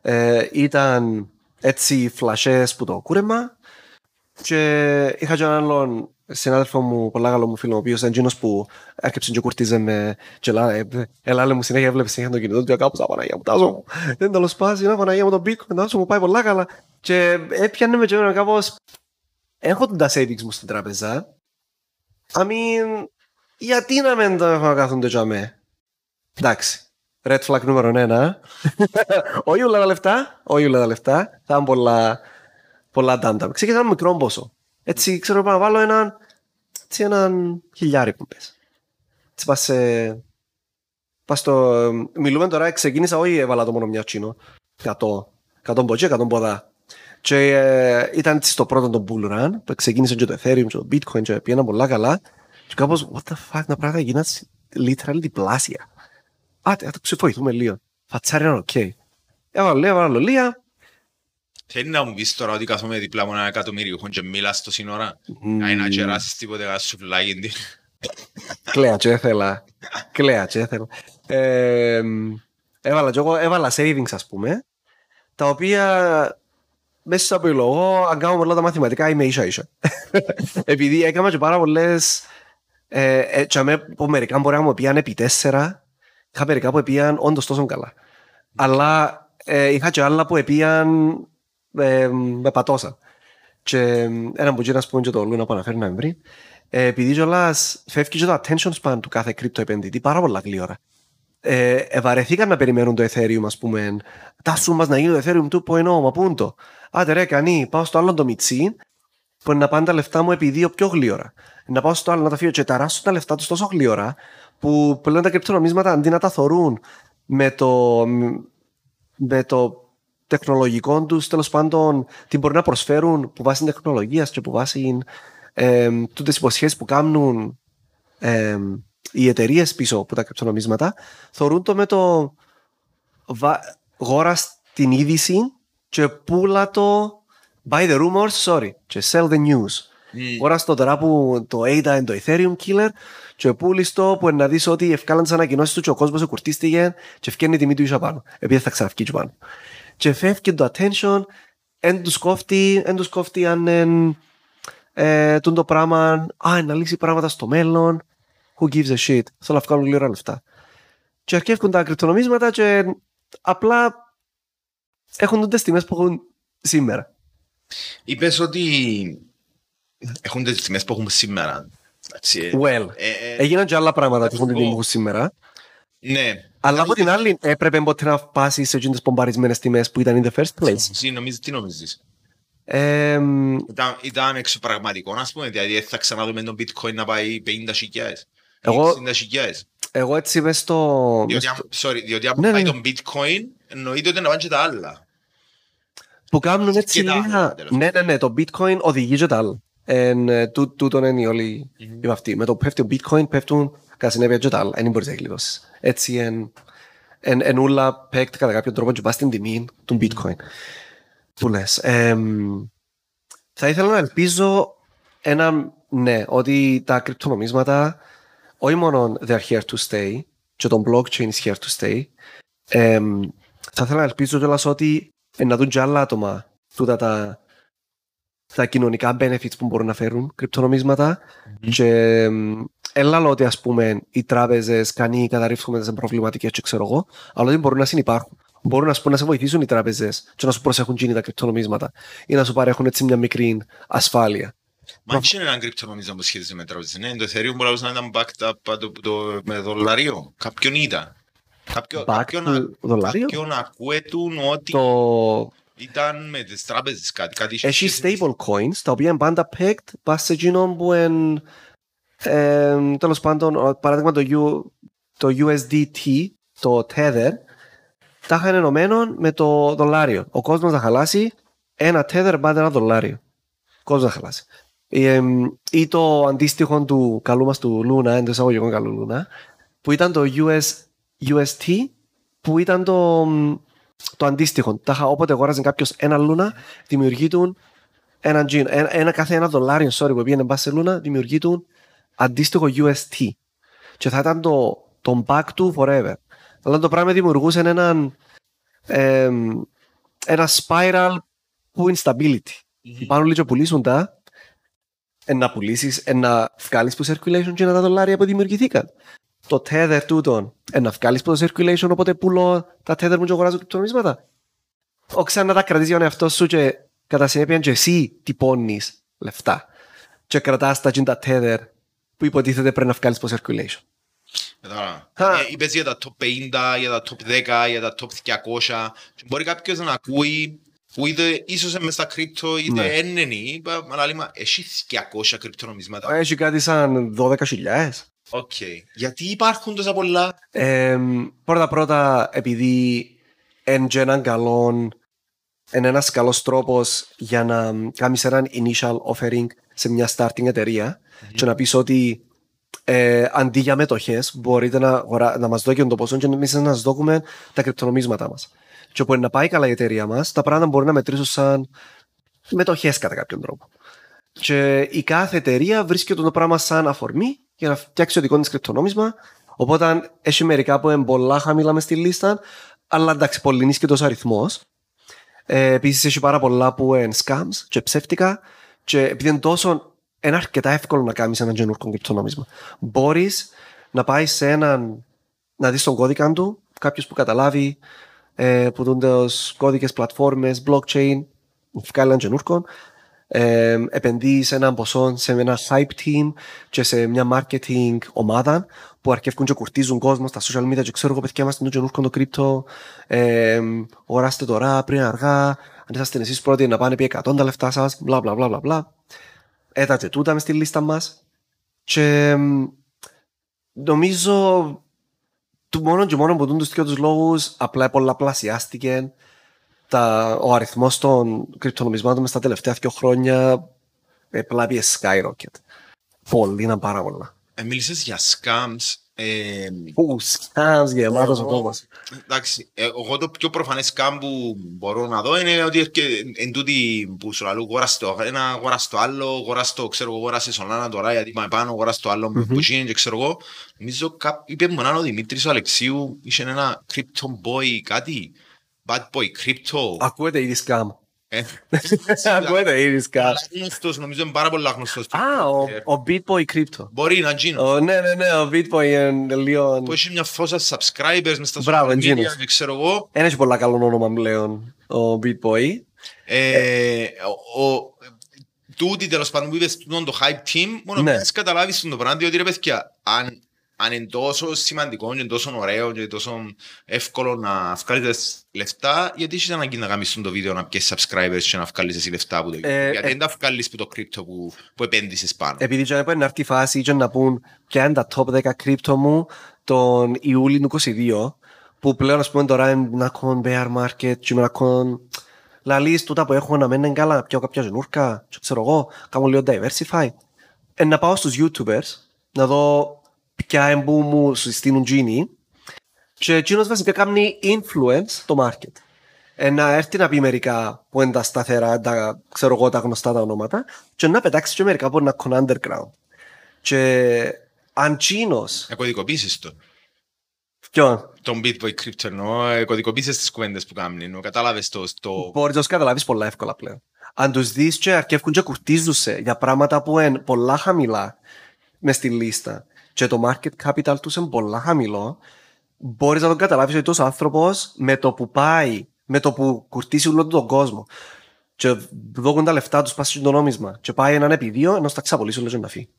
Ε, ήταν έτσι φλασές που το κούρεμα και είχα και έναν άλλον συνάδελφο μου, πολλά καλό μου φίλο, ο οποίος ήταν εκείνος που έρκεψε και κουρτίζε με και έλα, ε, έλα λέει μου συνέχεια, έβλεπε συνέχεια τον κινητό του και κάπως, «Α, Παναγία μου, τάζω μου, δεν το σπάσει, να Παναγία μου τον bitcoin, τάζω μου, πάει πολλά καλά και έπιανε με και εμένα κάπως έχω τα savings μου στην τράπεζα. I mean, γιατί να μην το έχω να κάθονται για με. Εντάξει. Red flag νούμερο ένα. όχι όλα τα λεφτά. Όχι όλα τα λεφτά. Θα είναι πολλά, πολλά ντάντα. Ξεκινάμε ένα μικρό ποσό. Έτσι, ξέρω πάω να βάλω έναν, έτσι, έναν χιλιάρι που πες. Έτσι πας σε... Πας στο... Μιλούμε τώρα, ξεκίνησα, όχι έβαλα το μόνο μια τσίνο. 100. 100 ποτζέ, 100 ποδά. Και ε, ήταν έτσι στο πρώτο το bull run που ξεκίνησε και το Ethereum και το Bitcoin και πήγαινα πολλά καλά και κάπως what the fuck να πράγματα γίναν literally διπλάσια. Άτε, άτε ξεφοηθούμε λίγο. Φατσάρι είναι οκ. Έβαλα λίγο, έβαλα λίγα. Θέλει να μου πεις τώρα ότι κάθομαι δίπλα μου ένα εκατομμύριο έχουν και μιλάς το σύνορα. Να είναι να κεράσεις τίποτε να σου φυλάγει την. Κλαία και έθελα. Κλαία και έθελα. Ε, έβαλα και εγώ, έβαλα savings ας πούμε, τα οποία μέσα από λόγο, αν κάνω πολλά τα μαθηματικά, είμαι ίσα ίσα. Επειδή έκανα και πάρα πολλές, ε, ε, και αμέ, που μερικά μπορεί να μου πήγαν επί τέσσερα, είχα μερικά που πήγαν όντως τόσο καλά. Αλλά ε, είχα και άλλα που πήγαν ε, με πατώσα. Και ε, ένα που γίνα, ας πούμε, και το Λούνα που αναφέρει πριν, ε, επειδή κιόλας φεύγει και το attention span του κάθε κρύπτο επενδυτή πάρα πολλά γλύωρα. Ε, ευαρεθήκαν να περιμένουν το Ethereum, ας πούμε, τάσου μας να γίνει το Ethereum 2.0, μα πού είναι το; Άντε ρε, κανεί, πάω στο άλλο το μιτσί, που είναι να πάνε τα λεφτά μου επί δύο πιο γλύωρα. Να πάω στο άλλο να τα φύγω και ταράσω τα λεφτά τους τόσο γλύωρα, που πλέον τα κρυπτονομίσματα αντί να τα θωρούν με το, με το τεχνολογικό τους, τέλος πάντων, τι μπορεί να προσφέρουν που βάσει τεχνολογία και που βάσει ε, τούτες υποσχέσεις που κάνουν ε, οι εταιρείες πίσω από τα κρυπτονομίσματα, θεωρούν το με το βα... γόρα την είδηση και πουλά το buy the rumors, sorry, και sell the news. Γόρα στο τώρα που το ADA είναι το Ethereum killer και πούλεις το που να δεις ότι ευκάλαν τις ανακοινώσεις του και ο κόσμος εκουρτίστηκε και ευκαιρνεί η τιμή του ίσο πάνω, επειδή θα ξαναυκεί και πάνω. Και φεύγει το attention, εν τους κόφτει, εν τους κόφτει αν εν, ε, τούν το πράγμα, α, να λύσει πράγματα στο μέλλον, who gives a shit, θέλω να βγάλουν λίγα λεφτά. Και αρκεύκουν τα κρυπτονομίσματα και απλά έχουν τούτες τιμές που έχουν σήμερα. Είπες ότι έχουν τις τιμές που έχουμε σήμερα. Εντάξει, Well, ε, ε, έγιναν και άλλα πράγματα που έχουν την πω. τιμή που έχουν σήμερα. Ναι. Αλλά από την άλλη, έπρεπε ποτέ να πάσει σε εκείνες πομπαρισμένες τιμές που ήταν in the first place; Εσύ νομίζεις, τι νομίζεις; Ε, Ήταν, ήταν εξωπραγματικό, ας πούμε, δηλαδή θα ξαναδούμε τον bitcoin να πάει 50 χιλιάδες. Εγώ- 60 χιλιάδες. Εγώ έτσι μες στο... Διότι, αν- sorry, διότι αν Ναι, πάει ναι. το bitcoin, εννοείται ότι να πάνε και τα άλλα. Που κάνουν έτσι Και τα λίγα... άλλα, τέλος Ναι, ναι, ναι, το bitcoin οδηγεί και τα άλλα. Εν, ε, τού- Τούτον είναι όλοι οι αυτοί. Με το που πέφτει ο bitcoin πέφτουν κατά συνέπεια και τα άλλα. Δεν μπορείς να γλιτώσεις. Έτσι εν, εν, εν ούλα παίκτη κατά κάποιον τρόπο και πας στην τιμή του bitcoin. Που λες. Εμ, θα ήθελα να ελπίζω ένα ναι, ότι τα κρυπτονομίσματα όχι μόνο they are here to stay και το blockchain is here to stay εμ, θα ήθελα να ελπίζω κιόλας ότι ε, να δουν και άλλα άτομα τούτα τα, τα κοινωνικά benefits που μπορούν να φέρουν κρυπτονομίσματα και εμ, έλα λέω ότι ας πούμε οι τράπεζες κάνει καταρρίφθουμε σε προβληματικές και ξέρω εγώ αλλά ότι μπορούν να συνεπάρχουν. Μπορούν ας πούμε, να σε βοηθήσουν οι τράπεζες και να σου προσέχουν γίνει τα κρυπτονομίσματα ή να σου παρέχουν έτσι μια μικρή ασφάλεια. Μα δεν είναι έναν κρυπτονομίζα που σχετίζεται με τράπεζες. Ναι, το Ethereum μπορεί να ήταν backed up το, το, με δολάριο. Κάποιον ήταν. Κάποιο, Back κάποιον, to δολάριο; κάποιον ακούετουν ότι Το... ήταν με τις τράπεζες κάτι. κάτι είχε Έχει σχέση με- stable coins τα οποία είναι πάντα pegged πας σε εκείνο που είναι ε, τέλος πάντων ο- παράδειγμα το, U, το USDT το Tether τα είχαν ενωμένο με το δολάριο. Ο κόσμος θα χαλάσει ένα Tether πάντα ένα δολάριο. Ο κόσμος θα χαλάσει. Ε, ή το αντίστοιχο του καλού μας του Luna, εντός εισαγωγικών καλού Luna, που ήταν το US, UST, που ήταν το, το αντίστοιχο. Τα είχα- όποτε αγόραζε κάποιος ένα Luna, δημιουργεί του ένα, τζιν, ένα, ένα κάθε ένα δολάριο sorry, που πήγαινε μπας σε Luna, δημιουργεί του αντίστοιχο UST. Και θα ήταν το, το back to forever. Αλλά το πράγμα δημιουργούσε έναν εμ, ένα spiral που instability. Mm-hmm. Πάνω λίγο πουλήσουν τα, ε, να πουλήσεις, ε, να βγάλεις που circulation και να τα δολάρια που δημιουργηθήκαν. Το tether τούτον, ε, να βγάλεις που το circulation οπότε πουλώ τα tether μου και αγοράζω κρυπτονομίσματα. Όχι σαν να τα κρατήσεις για τον εαυτό σου και κατά συνέπεια και εσύ τυπώνεις λεφτά και κρατάς τα τζείν' τα Tether που υποτίθεται πρέπει να βγάλεις από circulation. Κατάλαβα. Χα. Ε, Είπες για τα top 50, για τα top 10, για τα top 200. Και μπορεί κάποιος να ακούει που είτε ίσως είναι μες στα crypto είτε Ναι. έννενη. Είπα, αλλά λέμε, έχει 200 κρυπτονομίσματα. Έχει κάτι σαν 12.000. Οκ. Γιατί υπάρχουν τόσα πολλά; Ε, πρώτα πρώτα επειδή εν και έναν καλό είναι ένας καλός τρόπος για να κάνεις έναν initial offering σε μια starting εταιρεία και να πεις ότι ε, αντί για μετοχές μπορείτε να, αγορά- να μας δώσετε το ποσό και εμείς να σας δώσουμε τα κρυπτονομίσματα μας. Και όπου να πάει καλά η εταιρεία μας, τα πράγματα μπορεί να μετρήσουν σαν μετοχές κατά κάποιον τρόπο. Και η κάθε εταιρεία βρίσκει το πράγμα σαν αφορμή για να φτιάξει το δικό της κρυπτονόμισμα. Οπότε έχει μερικά που είναι πολλά χαμηλά μες στη λίστα, αλλά εντάξει, πολύ νίσκετο αριθμός. Ε, Επίσης έχει πάρα πολλά που είναι scams και ψεύτικα. Και επειδή είναι τόσο. Είναι αρκετά εύκολο να κάνεις ένα καινούργιο κρυπτονόμισμα. Μπορείς να πάεις σε έναν. να δεις τον κώδικα του, κάποιος που καταλάβει ε, που δουν τους κώδικες πλατφόρμες, blockchain, βγάλει έναν καινούργιο, ε, επενδύεις σε έναν ποσό σε ένα hype team και σε μια marketing ομάδα που αρκεύουν και κουρτίζουν κόσμο στα social media και ξέρω εγώ παιδιά είμαστε το καινούργιο το κρύπτο ε, αγοράστε τώρα πριν αργά αν είσαστε εσείς πρώτοι να πάνε πει 100 τα λεφτά σας μπλα μπλα μπλα μπλα μπλα έτα και τούτα μες στη λίστα μας και εμ, νομίζω του μόνο και μόνο που δουν τους δύο τους λόγους απλά πολλαπλασιάστηκε τα, ο αριθμός των κρυπτονομισμάτων μες στα τελευταία δύο χρόνια απλά πήγε skyrocket. Πολύ, είναι πάρα πολλά. Ε, μίλησες για scams. Ε, Ου, scams γεμάτος ο Εγώ- κόσμος. Εντάξει, ε, εγώ το πιο προφανές scam που μπορώ να δω είναι ότι έρχε- εν τούτη που σου λαλού αγοράς το ένα, αγοράς το άλλο, αγοράς το, ξέρω εγώ, αγοράσες Solana τώρα γιατί πάμε πάνω, αγοράς το άλλο που γίνει και ξέρω εγώ. Νομίζω κά- είπε μου έναν ο Δημήτρης ο Αλεξίου, είχε ένα crypto boy κάτι, bad boy crypto. Ακούετε ήδη scam. Ε, Ακούετε ήδη scam. αλλά γνωστός, νομίζω είναι πάρα πολύ γνωστός. Α, ο, ο Bitboy Crypto. Μπορεί να γίνει. Ο, ναι, ναι, ναι, ο Bitboy είναι λίγο... Που έχει μια φόσα subscribers μες στα Μπράβο, social media εκείνος. και ξέρω εγώ. Δεν έχει πολλά καλό όνομα πλέον ο Bitboy. Ε, ο, ο, τούτη τέλος πάντων που είπες τούτον το hype team μόνο Ναι. ναι. καταλάβεις τον το πράγμα διότι ρε παιδιά αν, αν είναι τόσο σημαντικό και τόσο ωραίο και τόσο εύκολο να βγάλεις λεφτά γιατί έχεις ανάγκη να κάνεις το βίντεο να πιέσεις subscribers και να βγάλεις εσύ λεφτά από το Ε, YouTube γιατί ε, δεν τα βγάλεις που το crypto που, που επένδυσες πάνω Επειδή και να έρθει η φάση και να πούν ποια είναι τα top 10 κρύπτο μου, τον Ιούλιο του 22 που πλέον ας πούμε τώρα είναι να έχουν bear market και να έχουν λαλείς τούτα που έχω να μένουν καλά, να πιω κάποια ζενούρκα και ξέρω εγώ, κάνω λίγο diversify. Ε, να πάω στους YouTubers να δω ποια εμπού μου συστήνουν τζίνι και εκείνος βασικά κάνει influence το market. Ε, να έρθει να πει μερικά που είναι τα σταθερά, τα, ξέρω εγώ, τα γνωστά τα ονόματα και να πετάξει και μερικά που είναι να έχουν underground. Και αν τσίνος... Εκωδικοποίησες το. Ποιον; Τον Bitboy Crypto εννοώ, εκωδικοποίησες τις κουβέντες που κάνουν. εννοώ, Κατάλαβες το... το... Μπορείς να σου καταλάβεις πολλά εύκολα πλέον. Αν τους δεις και αρκεύκουν και κουρτίζουν για πράγματα που είναι πολλά χαμηλά μες στη λίστα και το market capital τους είναι πολλά χαμηλό, μπορείς να τον καταλάβεις ότι τόσο άνθρωπος με το που πάει, με το που κουρτίσει όλο τον κόσμο και δώκουν τα λεφτά τους πάσει στο νόμισμα και πάει έναν επιδείο ενώ στα ξαπολύσει όλο να φύγει.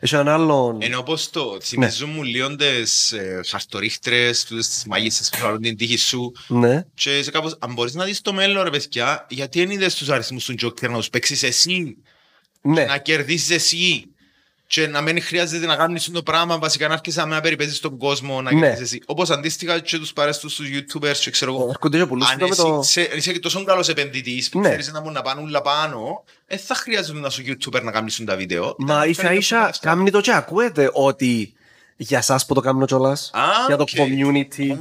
Έχει έναν άλλον... Ενώ όπως το θυμίζουν μου λίγο τις ε, χαρτορίχτρες, τις μαγισσες που βάλουν την τύχη σου Ναι. και σε κάπως, αν μπορείς να δεις το μέλλον ρε παιδιά, γιατί δεν είδες τους αριθμούς του Joker να τους παίξεις εσύ, Ναι. να κερδίσεις εσύ; Και να μην χρειάζεται να κάνεις το πράγμα βασικά να έρχεσαι να περιπέζεις στον κόσμο να Ναι. κερδίσεις εσύ. Όπως αντίστοιχα και τους πάρες τους στους YouTubers και ξέρω εγώ. Έρχονται και πουλούς Αν το με εσύ το... ξέ- είσαι και τόσο καλός επενδυτής που Ναι. ξέρεις να μπορούν να πάνε όλα πάνω, δεν θα χρειάζεται να σου YouTuber να κάνεις τα βίντεο. Μα Ήταν ίσα να ίσα φέρνει τα κάνει το και ακούετε ότι για σας που το κάνουμε κιόλας, Α, για το οκ. community,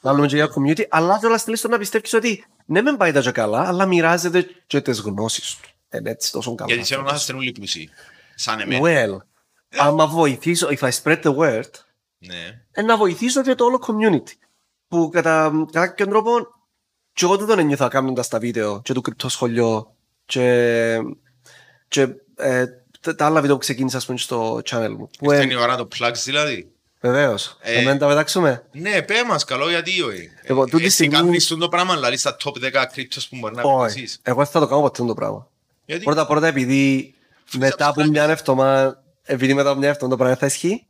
Βάλουμε και για community, αλλά κιόλας θέλεις το να πιστεύεις ότι ναι μεν πάει τα και καλά, αλλά μοιράζεται και τις γνώσεις του. Είναι έτσι τόσο καλά. Γιατί θέλω να είστε όλοι πλούσιοι. Σαν εμένα. Well, άμα βοηθήσω, if I spread the word, Ναι. ε, να βοηθήσω και το όλο community. Που κατά, κατά κάποιον τρόπο, και εγώ δεν ένιωθα κάνοντας τα βίντεο και το κρυπτοσχολείο και, και ε, τα, τα άλλα βίντεο που ξεκίνησα ας πούμε, στο channel μου. Που Ήρθε ε, η ώρα να το plugs δηλαδή. βεβαίως, Ε, ε, να μην τα πετάξουμε. Ναι, πέ μας, καλό γιατί όχι. Λοιπόν, τούτη Εσύ στιγμή- κάνεις το πράγμα, δηλαδή στα top 10 κρύπτος που μπορεί να Όχι, πεις. εγώ δεν θα το κάνω ποτέ το πράγμα. Γιατί; Πρώτα πρώτα επειδή μετά από subscribe. μια εβδομάδα, επειδή μετά από μια εβδομάδα το πράγμα θα ισχύει,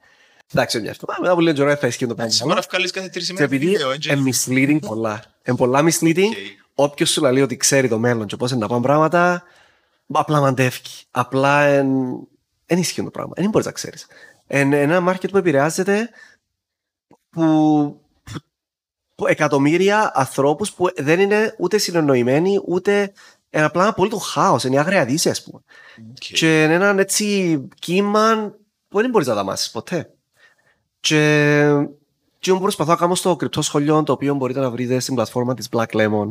εντάξει μια εβδομάδα, μετά από λίγο καιρό θα ισχύει το πράγμα. σήμερα βγάλεις κάθε τρεις Και ημέρες επειδή βίντεο, έτσι. είναι misleading πολλά. Είναι πολλά misleading. OK. Όποιος σου λέει ότι ξέρει το μέλλον και πώς είναι να πάνε πράγματα, απλά μαντεύει. Απλά δεν ισχύει το πράγμα. Δεν μπορείς να ξέρεις. Είναι ένα market που επηρεάζεται που, που, που εκατομμύρια ανθρώπους που δεν είναι ούτε συνεννοημένοι, ούτε είναι απλά ένα απόλυτο χάος. Είναι η άγρια δύση, ας πούμε. Οκ. Και είναι ένα έτσι κύμα που δεν μπορείς να δαμάσεις ποτέ. Και τι που προσπαθώ να κάνω στο Crypto Σχολείο, το οποίο μπορείτε να βρείτε στην πλατφόρμα της Black Lemon.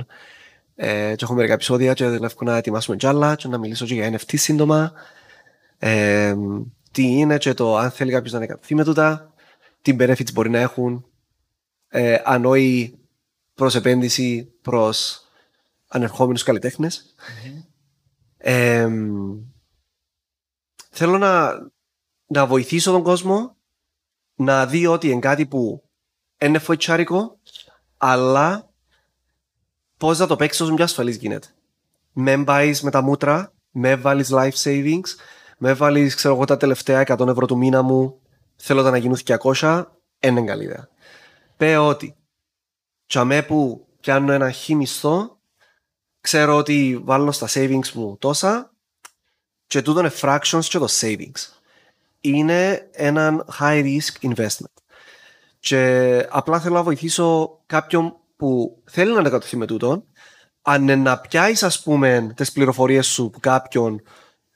Ε, και έχω μερικά επεισόδια και δουλεύω να ετοιμάσουμε κι άλλα και να μιλήσω και για NFT σύντομα. Ε, τι είναι και το αν θέλει κάποιος να ανεκατθεί με τούτα, τι benefits μπορεί να έχουν, ε, αν όχι προς επένδυση προς ανερχόμενους καλλιτέχνες. Ε, θέλω να, να βοηθήσω τον κόσμο να δει ότι είναι κάτι που είναι φοητσάρικο, αλλά πώς να το παίξεις όσο πιο ασφαλής γίνεται. Με πάει με τα μούτρα, με βάλεις life savings, με βάλεις, ξέρω εγώ, τα τελευταία 100 ευρώ του μήνα μου, θέλω τα να γίνουν 200, είναι καλή ιδέα. Πέ ότι, τσαμέ που πιάνω ένα χι μισθό, ξέρω ότι βάλω στα savings μου τόσα, και τούτο είναι fractions και το savings. Είναι ένα high risk investment. Και απλά θέλω να βοηθήσω κάποιον που θέλει να ανακατωθεί με τούτον, αν είναι να πιάσεις, ας πούμε, τις πληροφορίες σου που κάποιον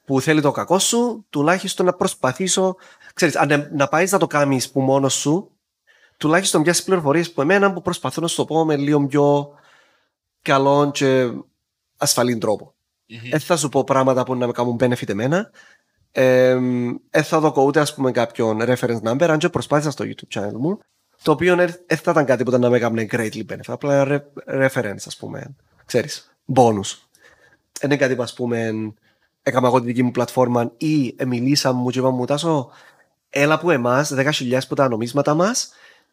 που θέλει το κακό σου, τουλάχιστον να προσπαθήσω. Ξέρεις, αν είναι να πάεις να το κάνεις που μόνος σου, τουλάχιστον πιάσεις πληροφορίες που εμένα που προσπαθώ να σου το πω με λίγο πιο καλό και ασφαλή τρόπο. Μμμ. Δεν θα σου πω πράγματα που να με κάνουν benefit εμένα. Ε, δεν θα δω ούτε ας πούμε κάποιον reference number, αν και προσπάθησα στο YouTube channel μου, το οποίο δεν θα ήταν κάτι που ήταν να με έκανε greatly benefit, απλά ένα re- reference ας πούμε, ξέρεις, bonus. Δεν είναι κάτι που ας πούμε έκανα εγώ τη δική μου πλατφόρμα ή ε, μιλήσαμε μου και είπαμε μου τάσο έλα που εμάς, 10.000 που τα νομίσματα μας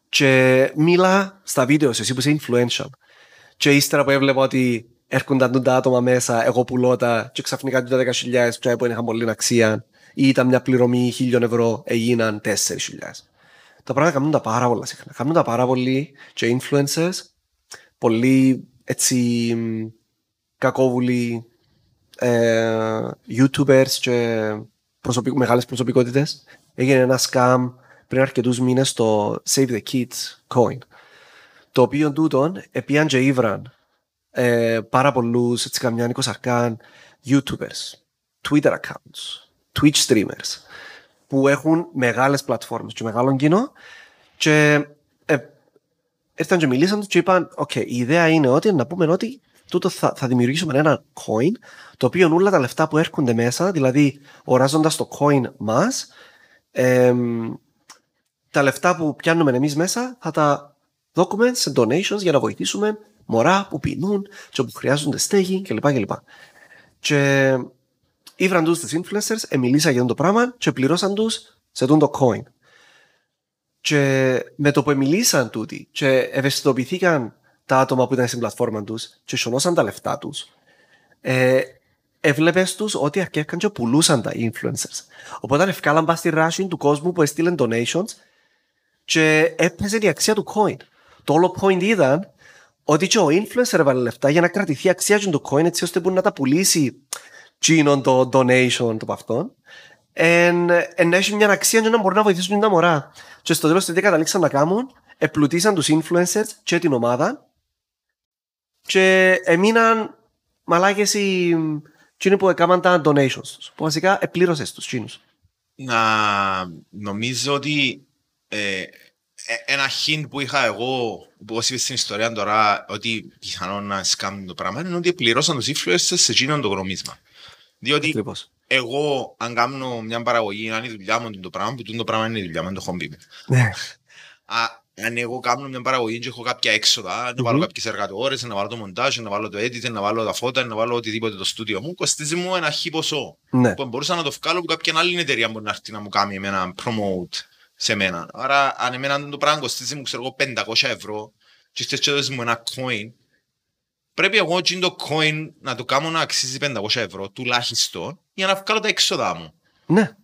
και μίλα στα βίντεο σου, εσύ που είσαι influential. Και ύστερα που έβλεπα ότι έρχονταν τα άτομα μέσα, εγώ πουλώ τα και ξαφνικά τα 10.000 και που είχαν πολύ αξία ή ήταν μια πληρωμή 1.000 ευρώ έγιναν 4.000. Τα πράγματα κάνουν τα πάρα πολλά συχνά. Κάνουν τα πάρα πολύ και influencers, πολύ έτσι μ, κακόβουλοι ε, YouTubers και προσωπικ, μεγάλες προσωπικότητες. Έγινε ένα scam πριν αρκετούς μήνες το Save the Kids coin. Το οποίο τούτον επίαν και ήβραν ε, πάρα πολλούς έτσι καμιάνικος αρκάν YouTubers, Twitter accounts, Twitch streamers που έχουν μεγάλες πλατφόρμες και μεγάλο κοινό και ε, ήρθαν και μιλήσαν τους και είπαν «ΟΚ, η ιδέα είναι ότι να πούμε ότι τούτο θα, θα δημιουργήσουμε ένα coin το οποίο όλα τα λεφτά που έρχονται μέσα, δηλαδή οράζοντας το coin μας, εμ, τα λεφτά που πιάνουμε εμείς μέσα θα τα δώκουμε σε donations για να βοηθήσουμε μωρά που πεινούν και που χρειάζονται στέγη κλπ. κλπ. Και ήβραν τους τους influencers, εμιλήσα για αυτό το πράγμα και πληρώσαν τους σε αυτό το coin. Και με το που εμιλήσαν τούτοι και ευαισθητοποιηθήκαν τα άτομα που ήταν στην πλατφόρμα τους και σωνώσαν τα λεφτά τους, ε, έβλεπες τους ότι αρκεύκαν και πουλούσαν τα influencers. Οπότε ευκάλαν πας στη ράση του κόσμου που έστειλαν donations και έπαιζε η αξία του coin. Το όλο point ήταν ότι και ο influencer έβαλε λεφτά για να κρατηθεί η αξία του coin έτσι ώστε που να τα πουλήσει τσίνον το donation το από αυτόν εν, εν να έχει μια αξία και να μπορεί να βοηθήσουν τα μωρά. Και στο τέλος τι καταλήξαν να κάνουν, επλουτίσαν τους influencers και την ομάδα και έμειναν μαλάκες οι τσίνοι που έκαναν τα donations τους. Που βασικά επλήρωσες τους τσίνους. Να νομίζω ότι ε, ε, ένα hint που είχα εγώ, που όπως είπες στην ιστορία τώρα, ότι πιθανόν να σκάμουν το πράγμα, είναι ότι πληρώσαν τους influencers σε εκείνον το γνωμίσμα. Διότι Ακριβώς. εγώ, αν κάνω μια παραγωγή, αν είναι η δουλειά μου το πράγμα, που το πράγμα είναι η δουλειά μου, είναι το χόμπι μου. Ναι. Α, αν εγώ κάνω μια παραγωγή και έχω κάποια έξοδα, να βάλω κάποιες εργατόρες, να βάλω το μοντάζ, να βάλω το edit, να βάλω τα φώτα, να βάλω οτιδήποτε το στούντιο μου, κοστίζει μου ένα χι ποσό. Ναι. Που μπορούσα να το βγάλω από κάποια άλλη εταιρεία που να έρθει να μου κάνει εμένα promote σε μένα. Άρα, αν εμένα το πράγμα κοστίζει μου, ξέρω εγώ, 500 ευρώ, και στες και δώσεις μου ένα coin, πρέπει εγώ εκείνο το coin να το κάνω να αξίζει 500 ευρώ, τουλάχιστον, για να βγάλω τα έξοδα μου. Ναι.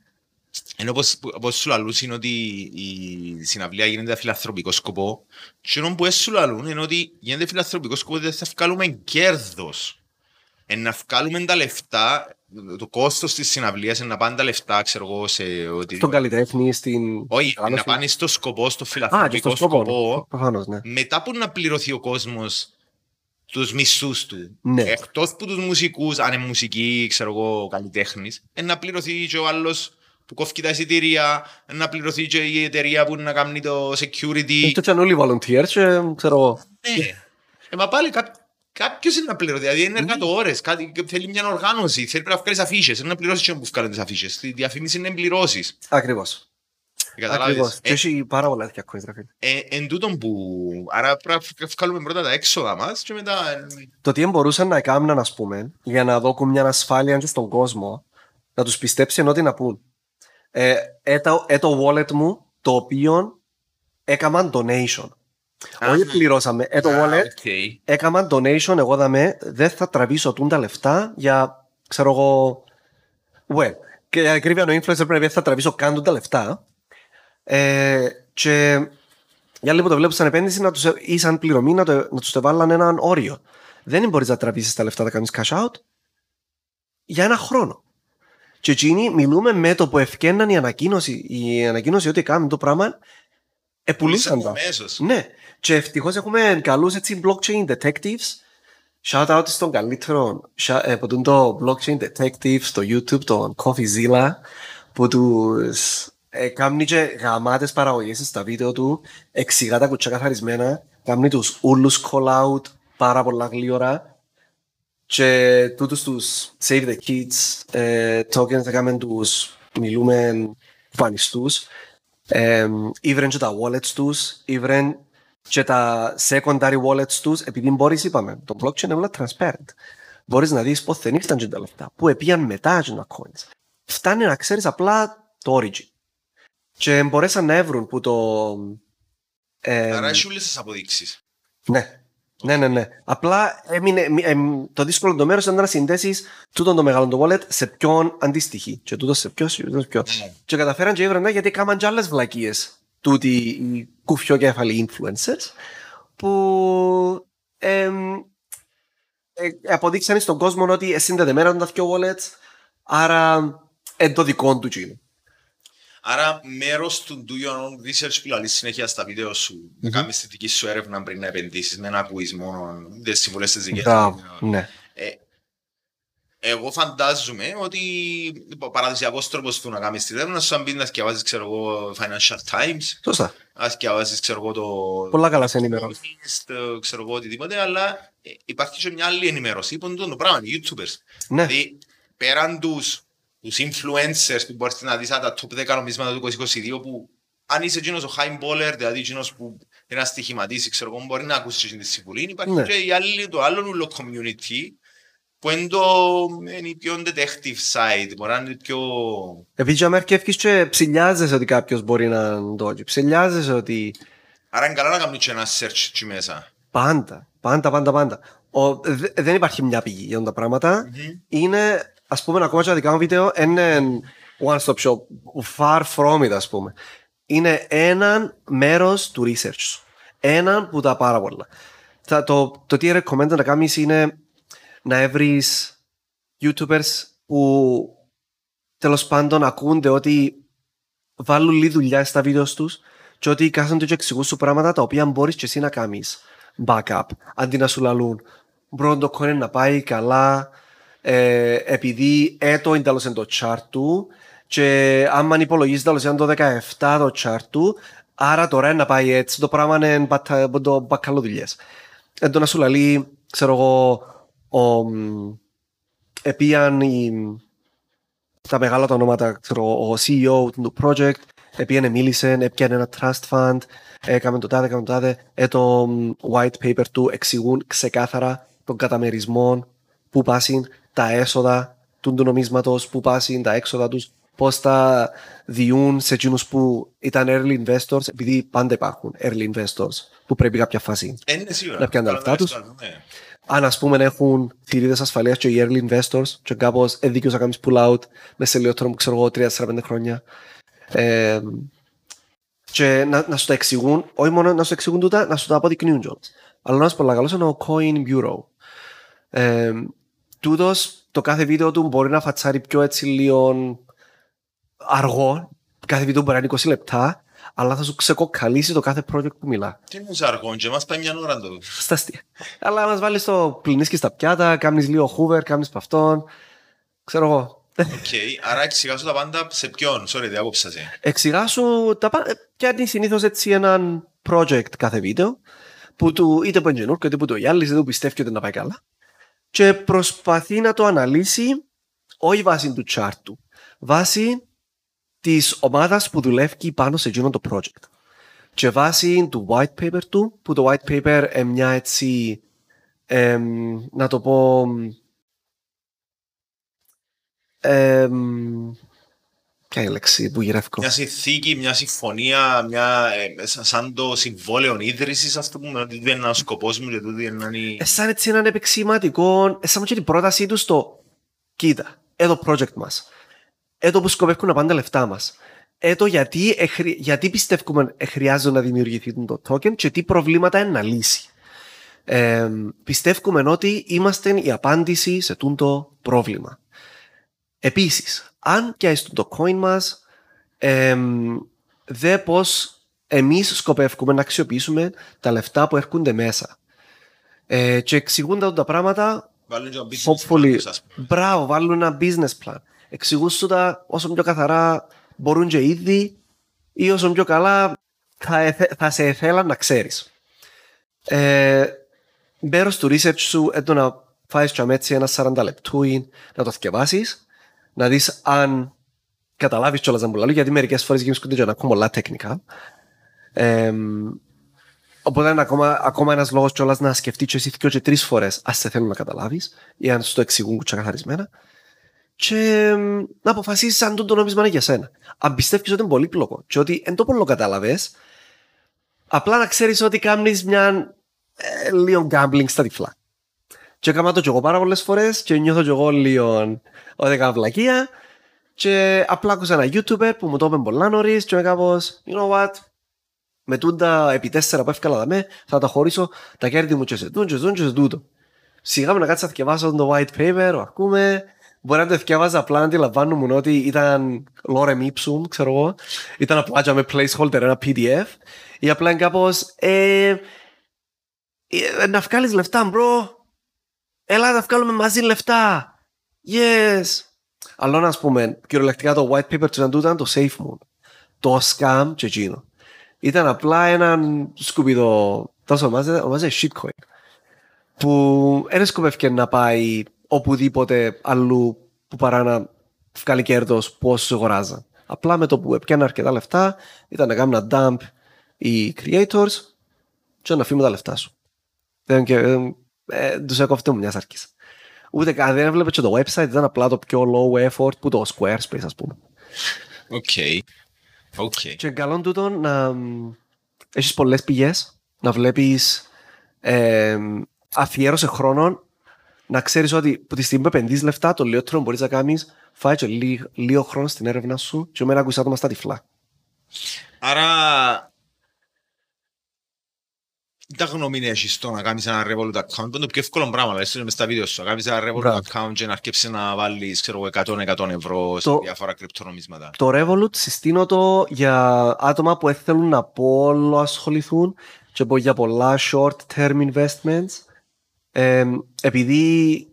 Ενώ όπως, όπως σου λαλούς είναι ότι η συναυλία γίνεται για φιλανθρωπικό σκοπό και ενώ που έσου λαλούν είναι ότι γίνεται φιλανθρωπικό σκοπό δεν θα βγάλουμε κέρδος. Εν να βγάλουμε τα λεφτά, το κόστος της συναυλίας είναι να πάνε τα λεφτά, ξέρω εγώ, σε ότι... Στον καλλιτέχνη, στην... Όχι, να οργάνωση; πάνε στο σκοπό, στο Α, και φιλανθρωπικό στον σκοπό. σκοπό, Προφανώς, ναι. μετά που να πληρωθεί ο κόσμος τους μισθούς του. Ναι. Εκτός που τους μουσικούς, αν είναι μουσική, ξέρω εγώ, καλλιτέχνης, ε, να πληρωθεί και ο άλλος που κόφει τα εισιτήρια, ε, να πληρωθεί και η εταιρεία που να κάνει το security. Και ήταν όλοι volunteers και ξέρω εγώ. Ναι. Ε, μα πάλι κά, κάποιος είναι να πληρωθεί. Δηλαδή είναι εργατόρες, κάτι, θέλει μια οργάνωση, θέλει να βγάλεις αφήσεις, είναι να πληρώσεις και που βγάλουν τις αφήσεις. Τη διαφήμιση είναι να πληρώσεις. Ακριβώς. Καταλάβεις. Ακριβώς. Και Ε, έχει πάρα πολλά τέτοια coins, ρε φίλε. ε, εν τούτον που... Άρα πρέπει να βγάλουμε πρώτα τα έξοδα μας και μετά... ε, Το τι μπορούσαν να κάνουν, ας πούμε, για να δώσουν μια ασφάλεια και στον κόσμο, να τους πιστέψει ενώ τι να πούν. Ε, ε, το, ε, το wallet μου, το οποίο έκαναν donation. Α, Όχι πληρώσαμε. Ε, το α, wallet οκ. έκαναν donation, εγώ δαμε, δεν θα τραβήσω τούν τα λεφτά για, ξέρω εγώ, well, και για ακρίβεια ο influencer πρέπει να θα τραβήσω καν τούν τα λεφτά. Ε, και για λίγο το βλέπω σαν επένδυση να τους, ή σαν πληρωμή να, το, να τους εβάλαν έναν όριο. Δεν μπορείς να τραβήσεις τα λεφτά να κάνεις cash out για ένα χρόνο. Και εκείνοι μιλούμε με το που ευκέναν η ανακοίνωση, η ανακοίνωση ότι κάνουν το πράγμα, επουλούσαν τα. Αμέσως. Ναι. Και ευτυχώς έχουμε καλούς έτσι blockchain detectives. Shout out στον καλύτερο shout- ε, που τούν το blockchain detective στο YouTube, τον CoffeeZilla, που τους ε, κάνει και γαμάτες παραγωγές στα βίντεο του, εξηγά τα κουτσά καθαρισμένα, κάνει τους ούλους call out πάρα πολλά γλύωρα και τούτους τους Save the Kids ε, tokens θα κάνουμε τους μιλούμε φανιστούς ε, ήβρεν και τα wallets τους, ήβρεν και τα secondary wallets τους, επειδή μπορείς, είπαμε, το blockchain είναι όλα transparent. Μπορείς να δεις πότε δεν ήρθαν και τα λεφτά, που επίαν μετά και τα coins. Φτάνει να ξέρεις απλά το origin. Και μπορέσαν να έβρουν που το... ε, Άρα έχει όλες τις αποδείξεις. ναι. Ναι, ναι, ναι. Απλά έμεινε, μη- εμ, το δύσκολο το μέρος ήταν να συνδέσεις τούτο το μεγάλο το wallet σε ποιον αντιστοιχεί. Και τούτο σε ποιος, τούτο σε ποιος. Ναι. Και καταφέραν και ήβραν γιατί έκαναν και άλλες βλακίες τούτοι οι κουφιοκέφαλοι influencers που εμ, ε, αποδείξαν στον κόσμο ότι συνδεδεμένα τα δυο wallets άρα εν το δικό του τσίνο. Άρα μέρος του do your own research που λαλείς συνέχεια στα βίντεο σου, να κάνεις τη δική σου έρευνα πριν να επενδύσεις, με να ακούεις μόνο τις συμβουλές της δικές Μπράβο, σου. ναι. Ε, εγώ φαντάζομαι ότι ο παραδοσιακός τρόπος του να κάνεις τη έρευνα σου αν μπεις να σκευάζεις ξέρω εγώ Financial Times, Σωστά. να σκευάζεις ξέρω εγώ το Πολλά καλά σε ενημερώνεις. Economist, ε, ξέρω εγώ οτιδήποτε, αλλά ε, υπάρχει και μια άλλη ενημέρωση που είναι το πράγμα, οι YouTubers. Ναι, Δηλαδή, πέραν τους, τους influencers που μπορείς να δεις σαν τα top 10 νομίσματα του 2022 που αν είσαι εκείνος ο high baller, δηλαδή εκείνος που είναι να στοιχηματίσει, ξέρω εγώ, μπορεί να ακούσεις και τη συμβουλή. Υπάρχει Ναι. και η άλλη, το άλλο ούλο community που είναι το είναι η πιο detective side, μπορεί να είναι πιο... επειδή και αμέρκευκεις και ψηλιάζεσαι ότι κάποιος μπορεί να το έτσι. Ψηλιάζεσαι ότι Άρα είναι καλά να κάνεις και ένα search εκεί μέσα. πάντα, πάντα, πάντα, πάντα. Ο, δε- δεν υπάρχει μια πηγή για αυτά τα πράγματα. Είναι, ας πούμε, ακόμα και τα δικά μου βίντεο, είναι one stop shop, far from it, ας πούμε. Είναι έναν μέρος του research σου. Έναν που τα πάρα πολλά. Θα, το, το τι recommend να κάνεις είναι να βρεις YouTubers που τέλος πάντων ακούνται ότι βάλουν λίγη δουλειά στα βίντεος τους και ότι κάθονται και εξηγούν σου πράγματα τα οποία μπορείς και εσύ να κάνεις backup. Αντί να σου λαλούν μπρο το κόνε να πάει καλά ε, επειδή έτο είναι τέλος είναι το chart του και άμα υπολογίζεις τέλος είναι το 17 το chart του άρα τώρα είναι να πάει έτσι το πράγμα είναι μπατα- το μπακαλό δουλειές εν το να σου λαλεί ξέρω εγώ ο, μ, επίαν οι, τα μεγάλα τα ονόματα, ξέρω, ο CEO του project, επίανε μίλησε, έπιανε ένα trust fund, έκαμε το τάδε, έκαμε το τάδε, ε, το μ, white paper του εξηγούν ξεκάθαρα τον καταμερισμό, που πάσουν τα έσοδα του, του νομίσματος, που πάσουν τα έξοδα τους, πώς τα διούν σε εκείνους που ήταν early investors, επειδή πάντα υπάρχουν early investors που πρέπει κάποια φάση Ε, Είναι σίγουρα. Να πιάνουν τα Καλά, λεφτά τους. ναι. Αν ας πούμε έχουν θηρίδες ασφαλείας και οι early investors και κάπως ε, δίκαιος να κάνεις pull out μέσα σε λιγότερο που ξέρω εγώ 3-4-5 χρόνια. Ε, και να, να σου τα εξηγούν όχι μόνο να σου τα εξηγούν τούτα να σου τα αποδεικνύουν κιόλας. Αλλά ένας πολύ καλός είναι ο Coin Bureau. Ε, τούτος το κάθε βίντεο του μπορεί να φατσάρει πιο έτσι λίγο αργό. Κάθε βίντεο μπορεί να είναι 20 λεπτά αλλά θα σου ξεκοκαλίσει το κάθε project που μιλά Τζι εν αργόν και μας πάει μια ώρα το. στα αστεία. Αλλά μας βάλεις το πλυνίσκεις τα πιάτα, κάνεις λίγο hoover, κάνεις παυτόν. Ξέρω εγώ. Οκ, άρα εξηγάσου τα πάντα σε ποιον. Sorry, δεν άκουψα σε. Εξηγά σου τα πάντα. Πιάνει συνήθως έτσι έναν project κάθε βίντεο, που του είτε που είναι καινούργιο, είτε που το γυάλιζε, είτε που πιστεύει ότι να πάει καλά. Και προσπαθεί να το αναλύσει όχι βάσει του chart του, βάσει της ομάδας που δουλεύει πάνω σε εκείνο το project. Και βάσει του white paper του, που το white paper είναι μια έτσι, εμ, να το πω, εμ, ποια είναι η λέξη που γυρεύω. Μια συνθήκη, μια συμφωνία, μια, ε, σα- σαν το συμβόλαιο ίδρυσης, ας το πούμε, ότι δεν είναι ένας σκοπός μου και τούτη είναι η. Ε, σαν έτσι έναν επεξηματικό, ε, σαν και την πρότασή του στο κοίτα, εδώ project μας. Εδώ που σκοπεύουν να πάνε τα λεφτά μας. Εδώ γιατί, εχρη- γιατί πιστεύουμε ε, χρειάζεται να δημιουργηθεί το token και τι προβλήματα είναι να λύσει. Ε, πιστεύουμε ότι είμαστε η απάντηση σε τούτο πρόβλημα. Επίσης, αν και το coin μας, ε, δε πώς εμείς σκοπεύουμε να αξιοποιήσουμε τα λεφτά που έρχονται μέσα. Ε, και εξηγούν τα, τα πράγματα, Βάλουν και ένα business hopefully, plan τους, ας πούμε. μπράβο, βάλουν ένα business plan. Εξηγούν σου τα όσο πιο καθαρά μπορούν και ήδη ή όσο πιο καλά θα, εθε- θα σε θέλαν να ξέρεις. Ε, μέρος του research σου έντο να φάεις και έτσι ένα 40 λεπτούι, να το θυκευάσεις, να δεις αν καταλάβεις κιόλας να μου λαλεί, γιατί μερικές φορές γίνονται και να ακούμε πολλά τεχνικά. Ε, οπότε είναι ακόμα, ακόμα ένας λόγος κιόλας να σκεφτείς και εσύ δυο και τρεις φορές αν σε θέλουν να καταλάβεις ή αν σου το εξηγούν ξεκαθαρισμένα και εμ, να αποφασίσεις αν το νόμισμα είναι για σένα. Αν πιστεύεις ότι είναι πολύπλοκο και ότι εν το πολύ κατάλαβες, απλά να ξέρεις ότι κάνεις μια ε, λίγο gambling στα τυφλά. Και έκανα το κι εγώ πάρα πολλές φορές και νιώθω κι εγώ λίγο ότι έκανα βλακεία και απλά άκουσα ένα YouTuber που μου το είπε πολλά νωρίς και είμαι κάπως, you know what, με τούντα επί τέσσερα που έφυγα δαμέ, θα τα χωρίσω τα κέρδη μου και σε τούν και σε τούν και σε τούτο. Σιγά με να κάτσα να θυκευάσω το white paper, ακούμε, Μπορεί να το θυκεύαζα απλά να αντιλαμβάνομαι ότι ήταν lorem ipsum, ξέρω εγώ. Ήταν απλά για με placeholder ένα PDF. Ή απλά είναι κάπως, ε, ε, να βγάλεις λεφτά, bro. Έλα να βγάλουμε μαζί λεφτά. Yes. Αλλά να πούμε, κυριολεκτικά το white paper του Ζαντού ήταν το safe moon. Το scam και εκείνο. Ήταν απλά έναν σκουπιδό, τόσο ονομάζεται, ονομάζεται shitcoin. Που δεν σκοπεύει να πάει οπουδήποτε αλλού που παρά να βγάλει κέρδος που όσου αγοράζαν. Απλά με το που έπιανε αρκετά λεφτά ήταν να κάνουν dump οι creators και να φύγουν τα λεφτά σου. Δεν και, ε, ε, τους έκοφτε μου μιας αρκής. Ούτε καν δεν έβλεπε και το website, ήταν απλά το πιο low effort που το Squarespace ας πούμε. OK. OK. Και καλό τούτο να μ, έχεις πολλές πηγές, να βλέπεις ε, αφιέρωσε χρόνο να ξέρεις ότι που τη στιγμή που επενδύεις λεφτά το λιότερο μπορείς να κάνεις φάει και λί- λίγο χρόνο στην έρευνα σου και μένα ακούσα άτομα στα τυφλά. Άρα... Τα γνώμη έχεις στο να κάνεις ένα Revolut account, που είναι το πιο εύκολο πράγμα, δηλαδή στο μες στα βίντεο σου, να κάνεις ένα Revolut Μπράβο. account και να αρκέψεις να βάλεις, ξέρω εγώ, 100-100 ευρώ σε Το- διάφορα κρυπτονομίσματα. Το Revolut συστήνω το για άτομα που θέλουν να πόλο ασχοληθούν και που για πολλά short term investments ε, επειδή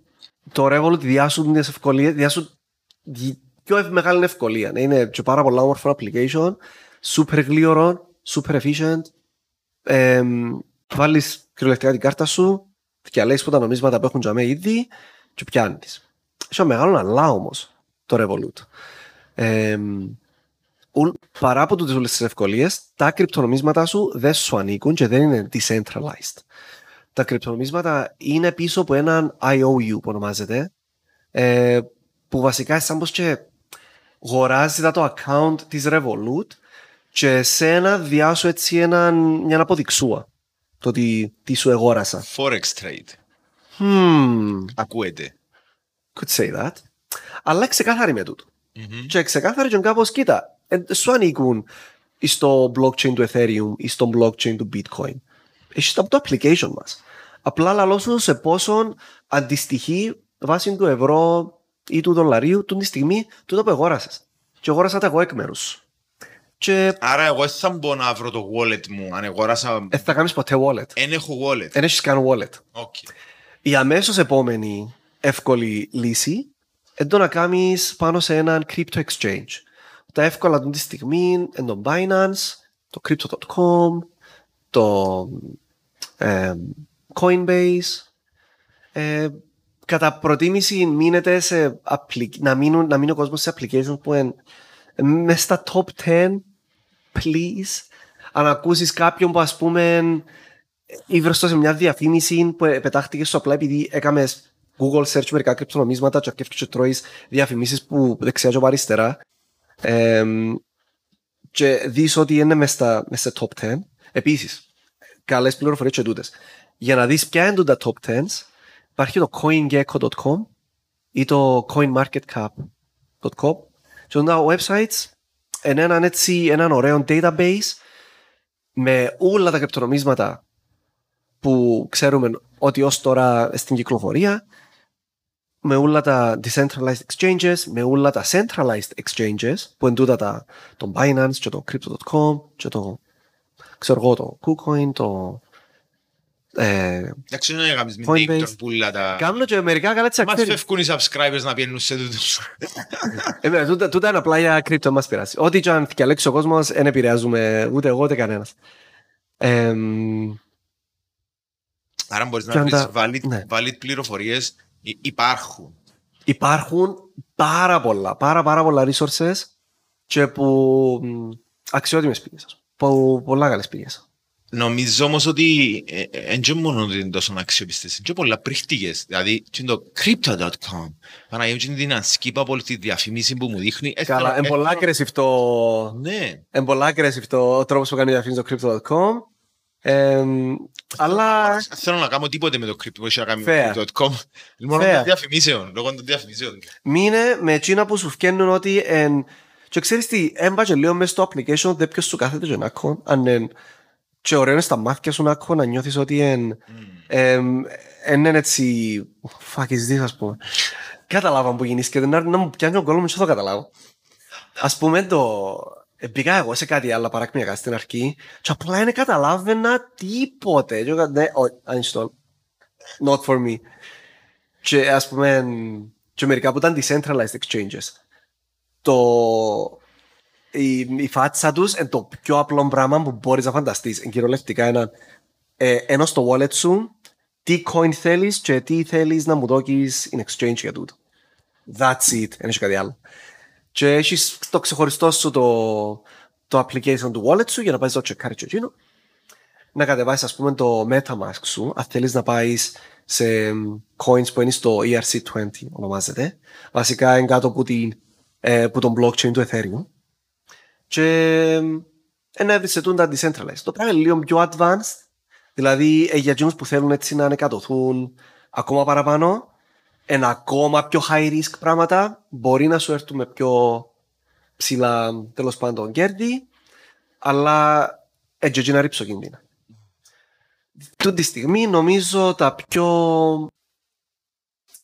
το Revolut διάσουν τις ευκολίες διάσουν τη πιο ευ- μεγάλη ευκολία ναι, είναι και πάρα πολλά όμορφο application super γλύωρο, super efficient ε, βάλεις κυριολεκτικά την κάρτα σου διαλέγεις που τα νομίσματα που έχουν τζαμέ ήδη και πιάνεις. Έχει ένα μεγάλο αλλά όμως το Revolut. Ε, ουλ- παρά από τούτες όλες τις ευκολίες, τα κρυπτονομίσματα σου δεν σου ανήκουν και δεν είναι decentralized. Τα κρυπτονομίσματα είναι πίσω από έναν IOU που ονομάζεται, ε, που βασικά σαν πως και αγοράζει το account της Revolut και εσένα διάσου έτσι έναν, μια αποδειξούα το ότι τι σου εγόρασα. Forex trade. Hmm, Ακούεται. could say that. Αλλά ξεκάθαρη με τούτο. Μμμ. Και ξεκάθαρα και κάπως κοίτα, ε, σου ανήκουν στο blockchain του Ethereum ή στο blockchain του Bitcoin. Έχεις από το application μας. Απλά λαλώ σου σε πόσον αντιστοιχεί βάσει του ευρώ ή του δολαρίου του τη στιγμή τούτο που αγόρασες. Και αγόρασα τα εγώ εκ μέρους σου. Και Άρα εγώ δεν θα μπω να βρω το wallet μου, αν αγοράσα... δεν θα κάνεις ποτέ wallet. Εν έχω wallet. Δεν έχεις καν wallet. OK. Η αμέσως επόμενη εύκολη λύση είναι το να κάνεις πάνω σε έναν crypto exchange. Τα εύκολα αυτή τη στιγμή είναι το Binance, το Crypto.com, το ε, Coinbase. Ε, κατά προτίμηση μείνετε σε appli- να, μείνουν, να μείνει ο κόσμος σε applications που είναι μες στα top 10 please αν ακούσεις κάποιον που ας πούμε ήβρεστο σε μια διαφήμιση που πετάχτηκες σου απλά επειδή έκαμες Google search μερικά κρυπτονομίσματα και αρκεύκεις και τρώεις διαφημίσεις που δεξιά και από αριστερά Εμ, και δεις ότι είναι μες, στα, μες σε top 10 επίσης καλές πληροφορίες και τούτες για να δεις ποια είναι τα top 10 υπάρχει το coingecko.com ή το coinmarketcap.com και τα websites είναι έναν έτσι έναν ωραίο database με όλα τα κρυπτονομίσματα που ξέρουμε ότι ως τώρα στην κυκλοφορία με όλα τα decentralized exchanges, με όλα τα centralized exchanges που είναι τούτα τα, το Binance και το Crypto.com και το ξέρω εγώ το KuCoin, το ε, Εντάξει, δεν έκαμες μην Coinbase. name τον πουλά τα... Κάνω και μερικά καλά τις Μας αξίες. φεύγουν οι subscribers να πιένουν σε τούτους. Ε, ναι, τούτα, τούτα είναι απλά για κρύπτο μας πειράσει. Ό,τι και αν διαλέξει ο κόσμος, δεν επηρεάζουμε ούτε εγώ ούτε κανένας. Εμ, Άρα μπορείς Και να αν βρεις τα- valid, ναι. valid πληροφορίες. Υ- Υπάρχουν. υπάρχουν πάρα πολλά, πάρα πάρα πολλά resources και που μ, αξιότιμες πηγές. ας πούμε. Που, πολλά καλές πηγές. Νομίζω όμως ότι δεν και μόνο ότι είναι τόσο αξιοπιστές, είναι και πολλά πρίχτικες. Δηλαδή, και το crypto.com, Παναγιώτη είναι την ασκήπα από όλη τη διαφήμιση που μου δείχνει. Ε, Καλά, θέλω- είναι ε, πολλά θέλω- aggressive το... Ναι. Είναι πολλά aggressive το ο τρόπος που κάνει διαφήμιση στο crypto.com. Εμ, αλλά Δεν Θέλω να κάνω τίποτε με το crypto που έχει να κάνει Fair. με το crypto.com. Μόνο Fair. των διαφημίσεων, λόγω των διαφημίσεων. μείνε με εκείνα που σου φτιάχνουν ότι εν... και ξέρεις τι, έμπα και λίγο μέσα στο application δεν ποιος σου κάθεται και να κον, αν εν... και ωραίο είναι στα μάτια σου να κον, να νιώθεις ότι εν... Mm. εμ, εν είναι έτσι fuck is this ας πούμε καταλάβα που γεννήσκεται, να, να μου πιάνει ο κόλλο μου και θα το καταλάβω. Ας πούμε το... Μπήκα εγώ σε κάτι άλλο παρακμιακά στην αρχή και απλά δεν καταλάβαινα τίποτε. Και εγώ, ναι, όχι, uninstall. Not for me. Και ας πούμε, και μερικά που ήταν decentralized exchanges. Το... Η, η φάτσα τους είναι το πιο απλό πράγμα που μπορείς να φανταστείς. Είναι κυριολεκτικά ένα... Ε, ενώ στο wallet σου τι coin θέλεις και τι θέλεις να μου δώκεις in exchange για τούτο. That's it. Δεν έχει κάτι άλλο. Και έχεις το ξεχωριστό σου το, το application του wallet σου για να πάεις το τσεκάρι και εκείνο. Να κατεβάσεις ας πούμε το MetaMask σου, αν θέλεις να πάεις σε coins που είναι στο ERC20 ονομάζεται. Βασικά είναι κάτω από, την, ε, από τον blockchain του Ethereum. Και ε, να βρεις τα decentralized. Το πράγμα είναι λίγο πιο advanced. Δηλαδή ε, για εκείνους που θέλουν έτσι να ανεκατοθούν ακόμα παραπάνω ένα ακόμα πιο high risk πράγματα μπορεί να σου έρθουν με πιο ψηλά τέλος πάντων κέρδη αλλά έτσι να ρίψω κίνδυνα. Τούτη τη στιγμή νομίζω τα πιο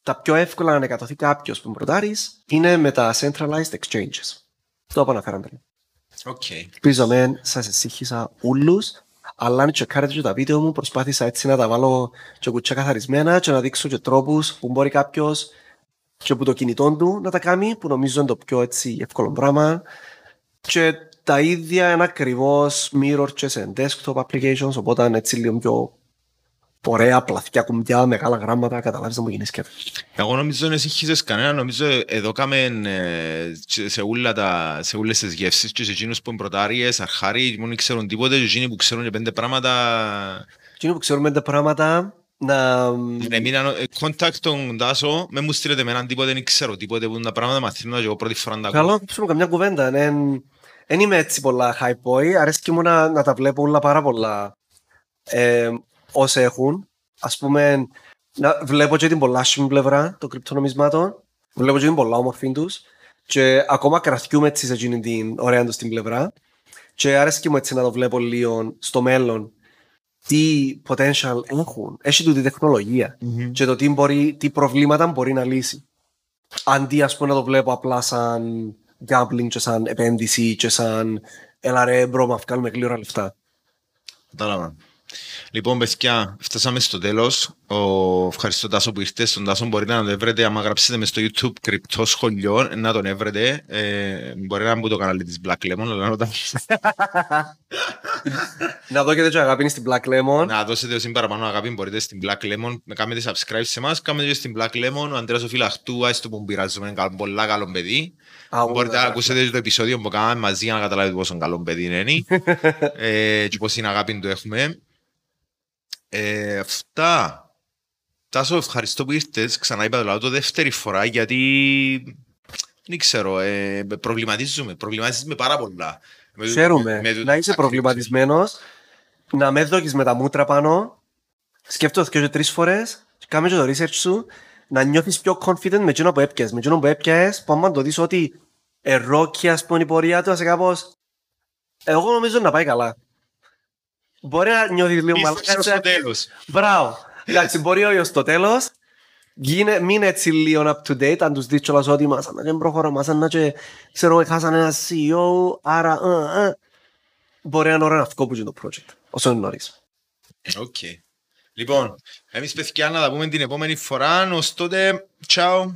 τα πιο εύκολα να ανεκατοθεί κάποιος που προτάρει είναι με τα centralized exchanges. Το αναφέραμε πριν. Okay. Ελπίζω με σας εσύχησα ούλους αλλά αν τσεκάρετε και τα βίντεο μου προσπάθησα έτσι να τα βάλω και κουτσιά καθαρισμένα και να δείξω και τρόπους που μπορεί κάποιος και από το κινητό του να τα κάνει που νομίζω είναι το πιο έτσι εύκολο πράγμα και τα ίδια είναι ακριβώς mirror και σε desktop applications οπότε είναι έτσι λίγο πιο ωραία, πλαθιά κουμπιά, μεγάλα γράμματα, καταλάβεις να μου γίνεις σκέφτος. Εγώ νομίζω δεν εσύχησες κανένα, νομίζω εδώ κάμε ε, σε, όλα τα, σε όλες τις γεύσεις και σε εκείνους που είναι πρωτάριες, αρχάρι, μόνο ξέρουν τίποτε και εκείνοι που ξέρουν και πέντε πράγματα... Εκείνοι που ξέρουν πέντε πράγματα, να... Ναι, μήνα, ε, contact τον Τάσο, με μου στείλετε με έναν τίποτε, δεν ξέρω τίποτε που είναι τα πράγματα, μαθαίνω και εγώ πρώτη φορά να τα Καλό, να καμιά κουβέντα, δεν είμαι έτσι πολλά high boy, αρέσκει μου να, να τα βλέπω όλα πάρα πολλά. Ε, όσοι έχουν. Ας πούμε, να, βλέπω και την πολλά σου πλευρά των κρυπτονομισμάτων. Βλέπω και την πολλά όμορφη τους. Και ακόμα κρατιούμε έτσι σε εκείνη την ωραία τους την πλευρά. Και άρεσε μου έτσι να το βλέπω λίγο στο μέλλον τι potential έχουν. Έχει τούτη τεχνολογία mm-hmm. και το τι, μπορεί, τι προβλήματα μπορεί να λύσει. Αντί ας πούμε να το βλέπω απλά σαν gambling και σαν επένδυση και σαν έλα ρε bro, μα βγάλουμε γλύωρα λεφτά. Κατάλαβα. Λοιπόν, παιδιά, φτάσαμε στο τέλος. Ευχαριστώ Τάσο που ήρθες. Στον Τάσο μπορείτε να το βρείτε. Άμα γράψετε μες στο YouTube Crypto Σχολείο, να τον έβρετε. Ε, μπορεί να μπει το κανάλι της Black Lemon, αλλά να το Να δώσετε και αγάπη στην Black Lemon. Να δώσετε όσοι παραπάνω αγάπη μπορείτε στην Black Lemon. Με κάνετε subscribe σε εμάς. Κάνετε και στην Black Lemon. Ο Αντρέας ο Φιλαχτού, άιστο που πειράζουμε, είναι πολύ καλό παιδί. Μπορείτε να ακούσετε το επεισόδιο που κάναμε μαζί για να καταλάβετε πόσο καλό παιδί είναι. ε, και πώς είναι αγάπη του έχουμε. Ε, αυτά. Τάσο, ευχαριστώ που ήρθες. Ξανά είπα το λαό το δεύτερη φορά γιατί δεν ξέρω, ε, προβληματίζουμε. Προβληματίζουμε πάρα πολλά. Ξέρουμε. Με, με, να είσαι προβληματισμένος, να με δόκεις με τα μούτρα πάνω, σκέφτομαι και τρεις φορές, κάμε και το research σου, να νιώθεις πιο confident με εκείνο που έπιασες. Με εκείνο που έπιασες, που άμα το δεις ότι ερόκει ας πούμε η πορεία του, ας κάπως, εγώ νομίζω να πάει καλά. Μπορεί να νιώθεις λίγο μαλάκα. στο τέλος. Μπράβο. Εντάξει, μπορεί όχι στο τέλος. Γίνε, μην έτσι λίγο up to date, αν τους δεις κιόλας ότι μας να και προχωρώ, μας να και ξέρω χάσαν ένα CEO, άρα uh, uh. μπορεί να είναι ώρα να βγω το project, όσο είναι νωρίς. OK. Okay. Λοιπόν, εμείς παιδιά να τα πούμε την επόμενη φορά, ως τότε, ciao.